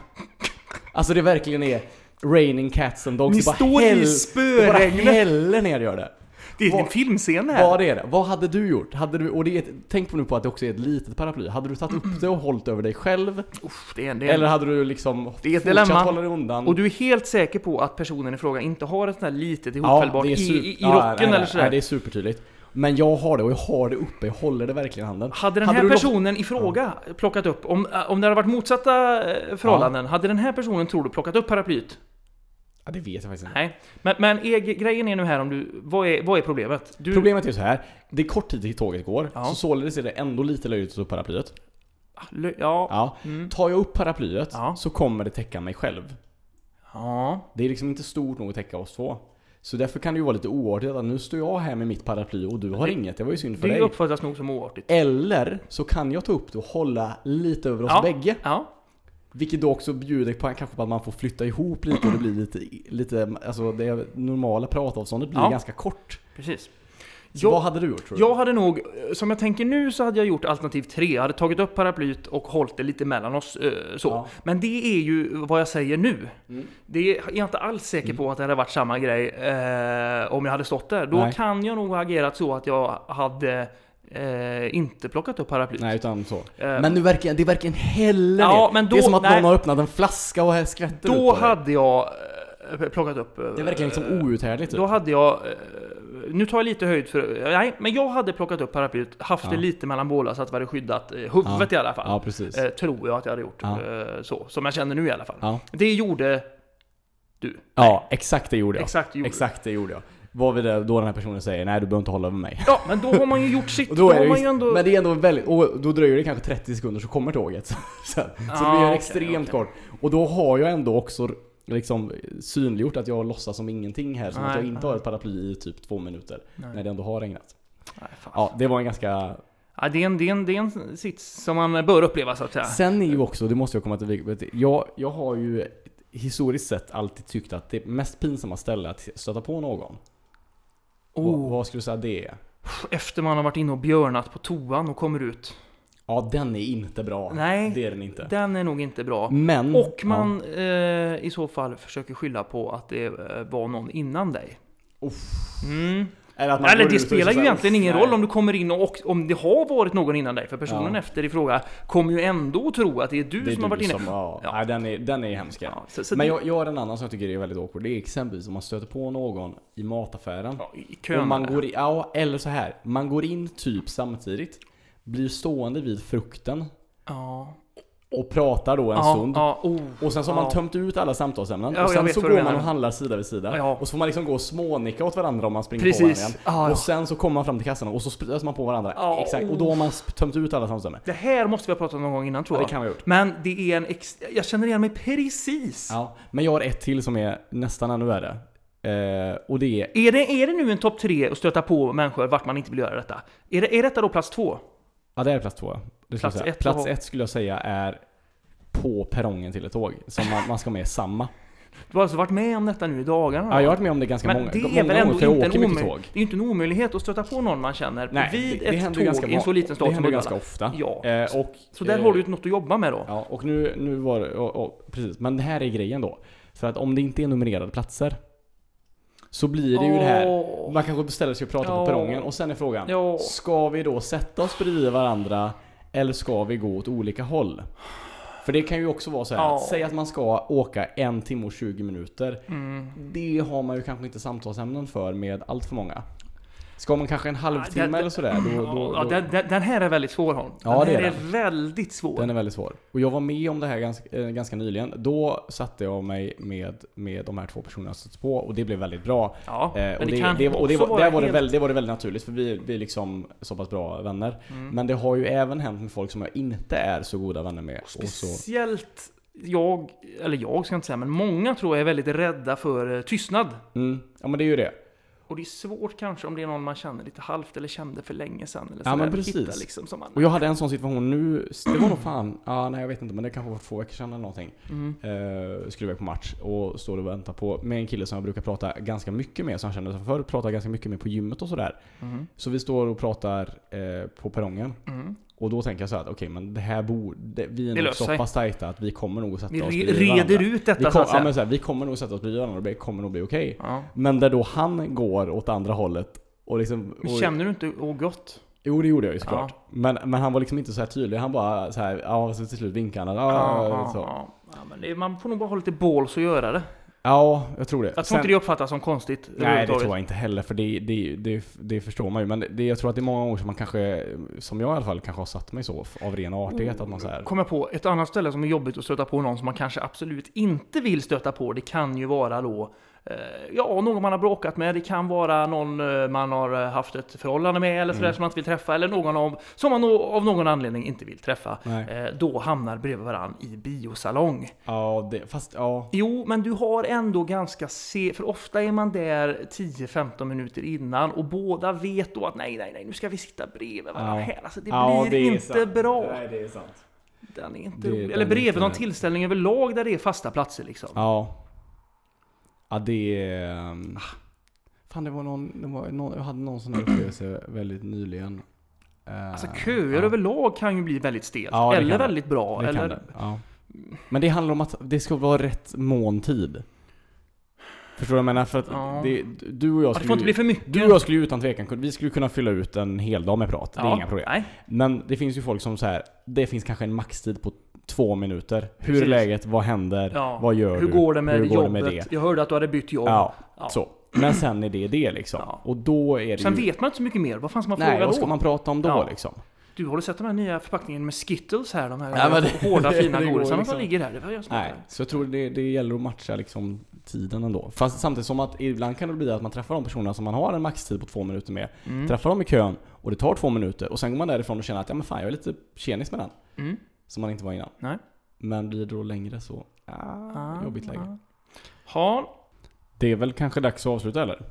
S2: Alltså det verkligen är raining cats and dogs.
S1: Ni
S2: det bara
S1: står i
S2: häll- Det
S1: spöregnet.
S2: bara häller ner gör det.
S1: Det är en
S2: Vad-
S1: filmscen det här.
S2: Vad är det? Vad hade du gjort? Hade du, och det är ett, tänk på nu på att det också är ett litet paraply. Hade du tagit upp det och hållit över dig själv?
S1: Uff, det är en, det är en.
S2: Eller hade du liksom
S1: Det är ett dilemma.
S2: hålla dig undan?
S1: Och du är helt säker på att personen i fråga inte har ett sånt här litet
S2: Ja,
S1: ihopfällbart
S2: är
S1: i, i, i
S2: ja,
S1: rocken
S2: nej, nej,
S1: eller sådär?
S2: Nej, det är supertydligt. Men jag har det och jag har det uppe, jag håller det verkligen i handen.
S1: Hade den
S2: Hade
S1: här
S2: låt-
S1: personen i fråga plockat upp, om, äh, om det hade varit motsatta eh, förhållanden, hade den här personen, tror du, plockat upp paraplyet?
S2: Ja, det vet jag faktiskt inte.
S1: Nej. Men, men är, grejen är nu här om du, vad är, vad är problemet? Du,
S2: Problemet är så här. det är kort tid till tåget går,
S1: Ja.
S2: så således är det ändå lite löjligt att ta upp paraplyet.
S1: lö- ja.
S2: Ja.
S1: Mm.
S2: Tar jag upp paraplyet
S1: Ja.
S2: så kommer det täcka mig själv.
S1: ja.
S2: Det är liksom inte stort nog att täcka oss två. Så därför kan det ju vara lite oartigt att nu står jag här med mitt paraply och du har
S1: Det-
S2: inget. Det var ju synd för
S1: Det
S2: dig.
S1: uppfattas nog som oartigt.
S2: Eller så kan jag ta upp det och hålla lite över oss
S1: Ja.
S2: bägge.
S1: Ja.
S2: Vilket då också bjuder på kanske på att man får flytta ihop lite och det blir (clears throat) lite, lite alltså det normala pratavståndet blir
S1: Ja.
S2: ganska kort.
S1: Precis. Jag-
S2: vad hade du gjort tror du?
S1: Jag hade nog, som jag tänker nu, så hade jag gjort alternativ tre. Jag hade tagit upp paraplyet och hållit det lite mellan oss. eh, Så.
S2: Ja.
S1: Men det är ju vad jag säger nu.
S2: Mm.
S1: Det är jag inte alls säker på att det hade varit samma grej eh, om jag hade stått där. Då
S2: Nej.
S1: kan jag nog ha agerat så att jag hade eh, inte plockat upp paraplyet.
S2: Nej utan så.
S1: Eh,
S2: Men nu verkar, det verkar en hälla
S1: Ja, men
S2: Det är
S1: då-
S2: som att
S1: nej.
S2: någon har öppnat en flaska och skvätter
S1: då hade jag eh, plockat upp... eh,
S2: Det verkar liksom outhärdligt typ.
S1: Då hade jag... eh, Nu tar jag lite höjd för... Nej, men jag hade plockat upp paraplyet, haft
S2: Ja.
S1: det lite mellan bålar så att det hade skyddat eh, huvudet i alla fall.
S2: Ja precis.
S1: Eh, tror jag att jag hade gjort.
S2: Ja.
S1: Eh, så, som jag känner nu i alla fall.
S2: Ja.
S1: Det gjorde du.
S2: ja, exakt det gjorde jag.
S1: Exakt det gjorde
S2: Exakt det gjorde jag. Vad det då den här personen säger nej du behöver inte hålla över mig.
S1: Ja, men då har man ju gjort sitt. (laughs)
S2: Och
S1: då
S2: då är
S1: har
S2: det,
S1: man
S2: ju-
S1: ändå...
S2: Men det är ändå väldigt, och då dröjer det kanske 30 sekunder så kommer tåget. (laughs) Så det
S1: Ah,
S2: blir
S1: okej,
S2: extremt
S1: okej.
S2: kort. Och då har jag ändå också liksom synliggjort att jag låtsas som ingenting här. Som att
S1: Nej,
S2: jag inte har
S1: nej.
S2: ett paraply i typ två minuter.
S1: Nej.
S2: När det ändå har regnat.
S1: Nej.
S2: Ja, det var en ganska...
S1: Ja, det, är en, det, är en, det är en sits som man bör uppleva så att säga.
S2: Sen är ju också, det måste jag komma till, jag, jag har ju historiskt sett alltid tyckt att det mest pinsamma stället att stöta på någon.
S1: Oh,
S2: vad skulle du säga det är?
S1: efter man har varit inne och björnat på toan och kommer ut.
S2: Ja, den är inte bra.
S1: Nej.
S2: Det är den inte.
S1: Den är nog inte bra.
S2: Men...
S1: Och man eh, i så fall försöker skylla på att det eh, var någon innan dig.
S2: Uff.
S1: Mm.
S2: Eller,
S1: Eller det spelar ju egentligen ingen
S2: nej.
S1: roll om du kommer in och, om det har varit någon innan dig. För personen
S2: Ja.
S1: efter i fråga kommer ju ändå tro att det är du
S2: Det är
S1: som har varit inne.
S2: Som, ja,
S1: Ja.
S2: Nej, den är, den är hemsk.
S1: Ja, så, så
S2: Men jag, jag har en annan som jag tycker är väldigt awkward. Det är exempelvis om man stöter på någon i mataffären.
S1: ja, i kön.
S2: och man går i, ja, eller så här. Man går in typ samtidigt. Blir stående vid frukten.
S1: ja.
S2: Och pratar då en
S1: ja,
S2: stund.
S1: Ja, oh,
S2: Och sen så har man tömt ut alla samtalsämnen.
S1: Ja,
S2: och
S1: jag
S2: sen så går man och handlar sida vid sida. Och så får man liksom gå och smånicka åt varandra om man springer på
S1: Precis.
S2: varandra igen. Och sen så kommer man fram till kassan och så stöter man på varandra. Exakt.
S1: oh.
S2: Och då har man tömt ut alla samtalsämnen.
S1: Det här måste vi ha pratat om någon gång innan tror
S2: Ja, det
S1: jag.
S2: kan vi ha gjort.
S1: Men det är en ex... Jag känner igen mig precis.
S2: Ja, men jag har ett till som är nästan ännu värre. Eh, och det är...
S1: Är, det, är det nu en topp tre att stöta på människor vart man inte vill göra detta? Är, det, är detta då plats två?
S2: Ja, det är plats två. Det
S1: Plats ett
S2: plats ett skulle jag säga är på perrongen till ett tåg. Som man, man ska med samma.
S1: Du har alltså varit med om detta nu i dagarna?
S2: Ja, jag har varit med om det ganska
S1: Men
S2: många,
S1: det är
S2: många
S1: väl ändå
S2: gånger för jag åker mycket tåg.
S1: det är ju inte en omöjlighet att stöta på någon man känner
S2: Nej,
S1: vid
S2: det, det
S1: ett tåg
S2: ganska
S1: i en så liten stad
S2: Det
S1: som Uddevalla.
S2: ganska ofta.
S1: Ja.
S2: Eh, och,
S1: Så där
S2: eh,
S1: har du ju något att jobba med då.
S2: Ja, och nu, nu var det, precis. Men det här är grejen då. För att om det inte är numrerade platser så blir det ju det här. Man kanske beställer sig och pratar på perrongen och sen är frågan. Ska vi då sätta oss bredvid varandra eller ska vi gå åt olika håll? För det kan ju också vara så här.
S1: Ja.
S2: Säg att man ska åka en timme och 20 minuter.
S1: Mm.
S2: Det har man ju kanske inte samtalsämnen för med allt för många. Ska man kanske en halvtimme
S1: det-
S2: eller sådär, då, då,
S1: Ja,
S2: då,
S1: den, den, den här är väldigt svår Holm. Den
S2: Ja, det
S1: här
S2: är
S1: är,
S2: den.
S1: väldigt svår.
S2: Den är väldigt svår. Och jag var med om det här ganska, eh, ganska nyligen. Då satte jag mig med, med de här två personerna jag stött på och det blev väldigt bra.
S1: Ja,
S2: Eh,
S1: men
S2: och
S1: det,
S2: det,
S1: kan
S2: det, och det, var, var det,
S1: helt...
S2: väldigt, det var det väldigt naturligt för vi, vi är liksom så pass bra vänner.
S1: Mm.
S2: Men det har ju även hänt med folk som jag inte är så goda vänner med. Och så,
S1: Speciellt jag, eller jag ska jag inte säga, men många tror jag är väldigt rädda för eh, tystnad.
S2: mm, ja men det är ju det.
S1: Och det är svårt kanske om det är någon man känner lite halvt eller kände för länge sedan. Eller
S2: Ja, men precis.
S1: Hitta liksom som man,
S2: Och jag hade en sån situation nu, det var nog fan, ja nej jag vet inte men det kanske var två veckor sedan eller någonting.
S1: mm.
S2: Eh, skulle iväg på match och står och väntar på, med en kille som jag brukar prata ganska mycket med, som jag kände som förr, pratar ganska mycket med på gymmet och sådär.
S1: Mm.
S2: Så vi står och pratar eh, på perrongen.
S1: Mm.
S2: Och då tänker jag så här att okej men det här borde, vi är
S1: Det
S2: nog så
S1: sig.
S2: pass tajta att vi kommer nog att sätta
S1: Vi
S2: oss
S1: re-
S2: bredvid
S1: reder
S2: varandra.
S1: ut detta
S2: vi,
S1: så
S2: kom,
S1: att säga.
S2: ja, men så här, vi kommer nog sätta oss bredvid varandra och det kommer nog bli okej.
S1: Ja.
S2: Men där då han går åt andra hållet och liksom... Och,
S1: Känner du inte åh gott?
S2: Jo det gjorde jag ju såklart. Men, men han var liksom inte så här tydlig, han bara så här, ja så till slut vinkade han. Ja,
S1: ja,
S2: så.
S1: ja. ja men det, man får nog bara ha lite balls och göra det.
S2: Ja, jag tror det.
S1: Jag tror inte det uppfattas som konstigt
S2: Nej det tror jag inte heller för det, det, det, det förstår man ju. Men det, jag tror att det är många gånger som man kanske, som jag i alla fall, kanske har satt mig så av ren artighet. Att man så här,
S1: Kommer jag på ett annat ställe som är jobbigt att stöta på någon som man kanske absolut inte vill stöta på. Det kan ju vara då ja, någon man har bråkat med. Det kan vara någon eh, man har eh, haft ett förhållande med eller sådär
S2: Mm.
S1: som man inte vill träffa. Eller någon av, som man av någon anledning inte vill träffa.
S2: Nej.
S1: Eh, då hamnar bredvid varandra i biosalong.
S2: Ja, det, fast ja.
S1: Jo, men du har ändå ganska se, för ofta är man där 10-15 minuter innan och båda vet då att nej, nej, nej, nu ska vi sitta bredvid varandra
S2: Ja.
S1: här. Alltså det
S2: ja,
S1: blir
S2: det
S1: inte
S2: sant.
S1: bra.
S2: Nej, det är sant.
S1: Den är inte
S2: Det-
S1: rolig. Eller bredvid någon tillställning överlag där det är fasta platser liksom.
S2: Ja. Ja, det um, Fan, det var någon, det var någon, jag hade någon sån här upplevelse väldigt nyligen. Eh,
S1: Alltså köer
S2: ja.
S1: överlag kan ju bli väldigt stelt.
S2: Ja,
S1: eller
S2: det.
S1: väldigt bra.
S2: Det
S1: eller...
S2: Ja. Men det handlar om att det ska vara rätt måntid. Förstår du vad jag menar? För att
S1: Ja.
S2: det, du och jag
S1: Ja, det
S2: skulle
S1: får inte bli för mycket.
S2: Du och jag skulle ju utan tvekan vi skulle kunna fylla ut en hel dag med prat. Det är
S1: Ja,
S2: inga problem.
S1: Nej.
S2: Men det finns ju folk som så här. det finns kanske en maxtid på två minuter. Hur
S1: Precis.
S2: är läget? Vad händer?
S1: Ja.
S2: Vad gör
S1: Hur
S2: du?
S1: går det med
S2: Hur går
S1: jobbet?
S2: det med det?
S1: Jag hörde att du hade bytt jobb.
S2: Ja,
S1: Ja.
S2: så. Men sen är det det liksom.
S1: Ja.
S2: Och då är det
S1: Sen
S2: ju...
S1: vet man inte så mycket mer. Vad fan ska man
S2: Nej,
S1: fråga
S2: vad
S1: då?
S2: ska man prata om då
S1: Ja.
S2: liksom?
S1: Du, har du sett de här nya förpackningen med Skittles här? De här
S2: Ja, men det- (laughs)
S1: hårda (laughs) fina
S2: det går
S1: godisarna
S2: liksom.
S1: som ligger här. Det var jag som
S2: Nej, så jag tror det, det gäller att matcha liksom tiden ändå. Fast samtidigt som att ibland kan det bli att man träffar de personerna som man har en maxtid på två minuter med.
S1: Mm.
S2: Träffar dem i kön och det tar två minuter och sen går man därifrån och känner att ja men fan jag är lite tjenis med den.
S1: Mm.
S2: Som man inte var innan.
S1: Nej.
S2: Men blir det då längre så, ah,
S1: Ah,
S2: jobbigt läge.
S1: Ja,
S2: Det är väl kanske dags att avsluta eller?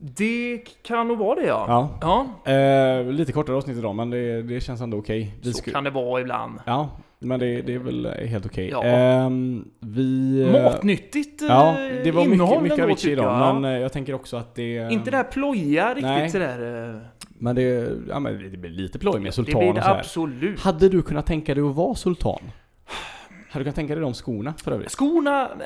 S1: det kan nog vara det ja.
S2: Ja.
S1: Ja,
S2: Eh, lite kortare avsnitt idag men det, det känns ändå okej. Vi
S1: så kan det vara ibland.
S2: Ja, men det, det är väl helt okej.
S1: Ja.
S2: Ehm, vi... eh,
S1: Matnyttigt eh,
S2: Ja, det var mycket, mycket Avicii idag. Men eh, jag tänker också att det...
S1: Inte det här plojiga riktigt
S2: Nej.
S1: sådär.
S2: Men det, ja, men det blir lite ploj med
S1: Det
S2: sultan
S1: blir
S2: och
S1: det
S2: så här.
S1: absolut.
S2: Hade du kunnat tänka dig att vara sultan? Hade du kunnat tänka dig de skorna för övrigt?
S1: Skorna... (laughs)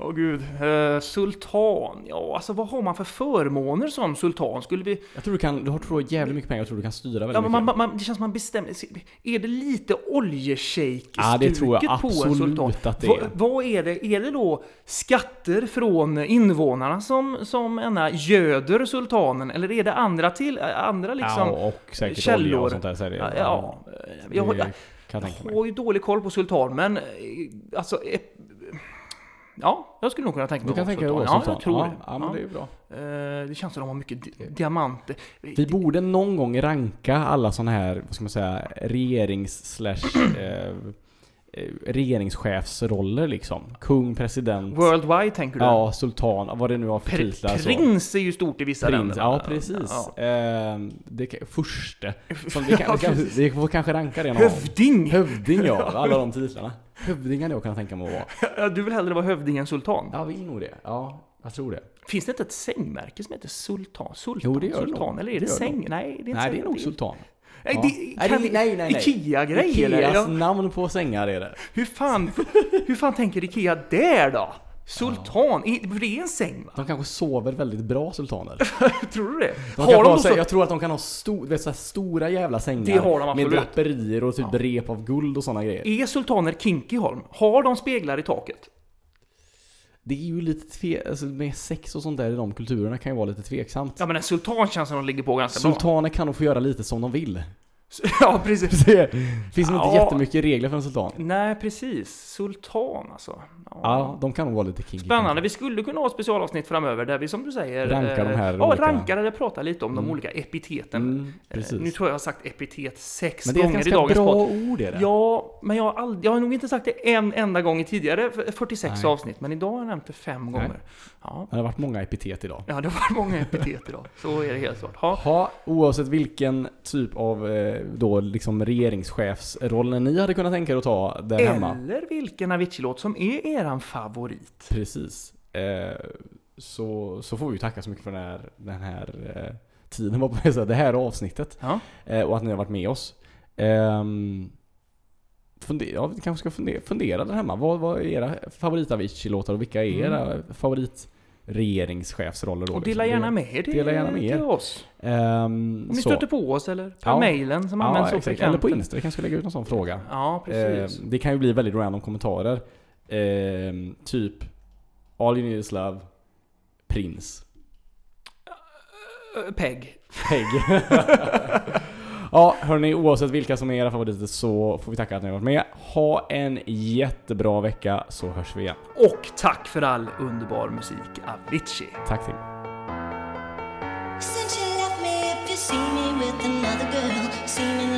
S1: Åh gud. Eh, sultan. Ja, alltså vad har man för förmåner som sultan? Skulle vi...
S2: Jag tror du kan, du har tror jag, jävligt mycket pengar, jag tror du kan styra väldigt
S1: Ja, men
S2: mycket.
S1: man, man, det känns som man bestämmer... Är det lite oljeshejk
S2: Ja, det tror jag
S1: på en
S2: absolut
S1: sultan?
S2: att det
S1: Va,
S2: är.
S1: vad är det? Är det då skatter från invånarna som, som ena göder sultanen? Eller är det andra till... Andra liksom...
S2: ja, och säkert
S1: källor.
S2: olja och sånt där. Så är det,
S1: Ja, ja.
S2: det
S1: Jag,
S2: jag mig.
S1: har ju dålig koll på sultan, men eh, alltså... Ja, jag skulle nog kunna tänka mig
S2: Du kan tänka dig?
S1: Ja, jag tror
S2: ja,
S1: det.
S2: Ja, men det är bra.
S1: Eh, Det känns som de har mycket di- diamanter.
S2: Vi borde någon gång ranka alla såna här, vad ska man säga, regerings slash (clears throat) eh, regeringschefsroller liksom. Kung, president,
S1: Worldwide tänker du?
S2: ja, sultan, vad det nu har för titlar. så.
S1: prins är ju stort i vissa
S2: Prins,
S1: länder.
S2: ja precis.
S1: Ja.
S2: Ehm, det. (laughs) Som vi, kan, vi, kan, vi får kanske ranka det någon.
S1: Hövding!
S2: Hövding (laughs) ja, alla de titlarna. Hövding hade jag kunnat tänka mig att vara.
S1: Du vill hellre vara hövding än sultan?
S2: Jag vill nog det. Ja, jag tror det.
S1: Finns det inte ett sängmärke som heter sultan? Sultan?
S2: Jo, det gör det
S1: sultan?
S2: nog.
S1: Eller är det,
S2: Det det
S1: säng? Nej, det är inte
S2: Nej, det är nog sultan. Ja.
S1: det, kan
S2: nej, nej, nej.
S1: Ikea-grej eller?
S2: Ikeas
S1: Ja.
S2: namn på sängar är det.
S1: Hur fan, hur fan tänker Ikea där då? Sultan? I- För det är en säng va?
S2: De kanske sover väldigt bra, sultaner. (laughs)
S1: Tror du det?
S2: De
S1: har de
S2: ha, så, jag tror att de kan ha sto, vet, så stora jävla sängar.
S1: Det har de
S2: Med
S1: absolut.
S2: draperier och typ rep av guld och sådana grejer.
S1: Är sultaner kinky Holm? Har de speglar i taket?
S2: Det är ju lite tve, alltså med sex och sånt där i de kulturerna kan ju vara lite tveksamt.
S1: Ja men en sultan känns som de ligger på ganska bra.
S2: Sultaner kan nog få göra lite som de vill. (laughs)
S1: Ja precis.
S2: Det finns nog inte
S1: Ja.
S2: jättemycket regler för en sultan.
S1: Nej precis. Sultan alltså. Ja.
S2: Ja, de kan nog vara lite kinky.
S1: Spännande. Vi skulle kunna ha ett specialavsnitt framöver där vi som du säger
S2: Rankar de här
S1: Ja,
S2: olika-
S1: rankar eller pratar lite om de olika epiteten.
S2: Mm,
S1: Eh,
S2: precis.
S1: Nu tror jag jag har sagt epitet sex
S2: Men det är ett
S1: gånger i
S2: ganska
S1: dagens
S2: bra
S1: podd.
S2: ord är det.
S1: Ja, men jag har, ald- jag har nog inte sagt det en enda gång i tidigare f- 46
S2: Nej.
S1: avsnitt, men idag har jag nämnt det fem gånger. Ja.
S2: Det har varit många epitet idag.
S1: ja, det var många epitet idag. Så är det helt klart. Ja.
S2: Ha, oavsett vilken typ av eh, då liksom regeringschefsrollen ni hade kunnat tänka er att ta där hemma.
S1: Eller vilken Avicii-låt som är eran favorit.
S2: Precis. Eh, så, så får vi ju tacka så mycket för den här, den här eh, tiden, var på att säga, det här avsnittet.
S1: Ja.
S2: Eh, och att ni har varit med oss. Ehm, funder, ja, vi kanske ska fundera, fundera där hemma. Vad, vad är era favorit Avicii-låtar och vilka är era favorit regeringschefsroller då?
S1: Och dela
S2: liksom?
S1: gärna med till,
S2: dela gärna med
S1: till oss.
S2: Ehm,
S1: Om ni stöter på oss eller på
S2: Ja.
S1: mejlen som
S2: Ja,
S1: används så
S2: exakt. Eller på Insta, vi kanske ska lägga ut någon sån fråga.
S1: Ja, precis.
S2: Eh, det kan ju bli väldigt random kommentarer. Eh, typ All you need is love, Prins,
S1: Eh, Peg.
S2: Peg. (laughs) (laughs) Ja, hörni, oavsett vilka som är era favoriter så får vi tacka att ni har varit med. Ha en jättebra vecka så hörs vi igen.
S1: Och tack för all underbar musik, Avicii.
S2: Tack till.
S3: Since you left me, if you see me with another girl, seeming like I'm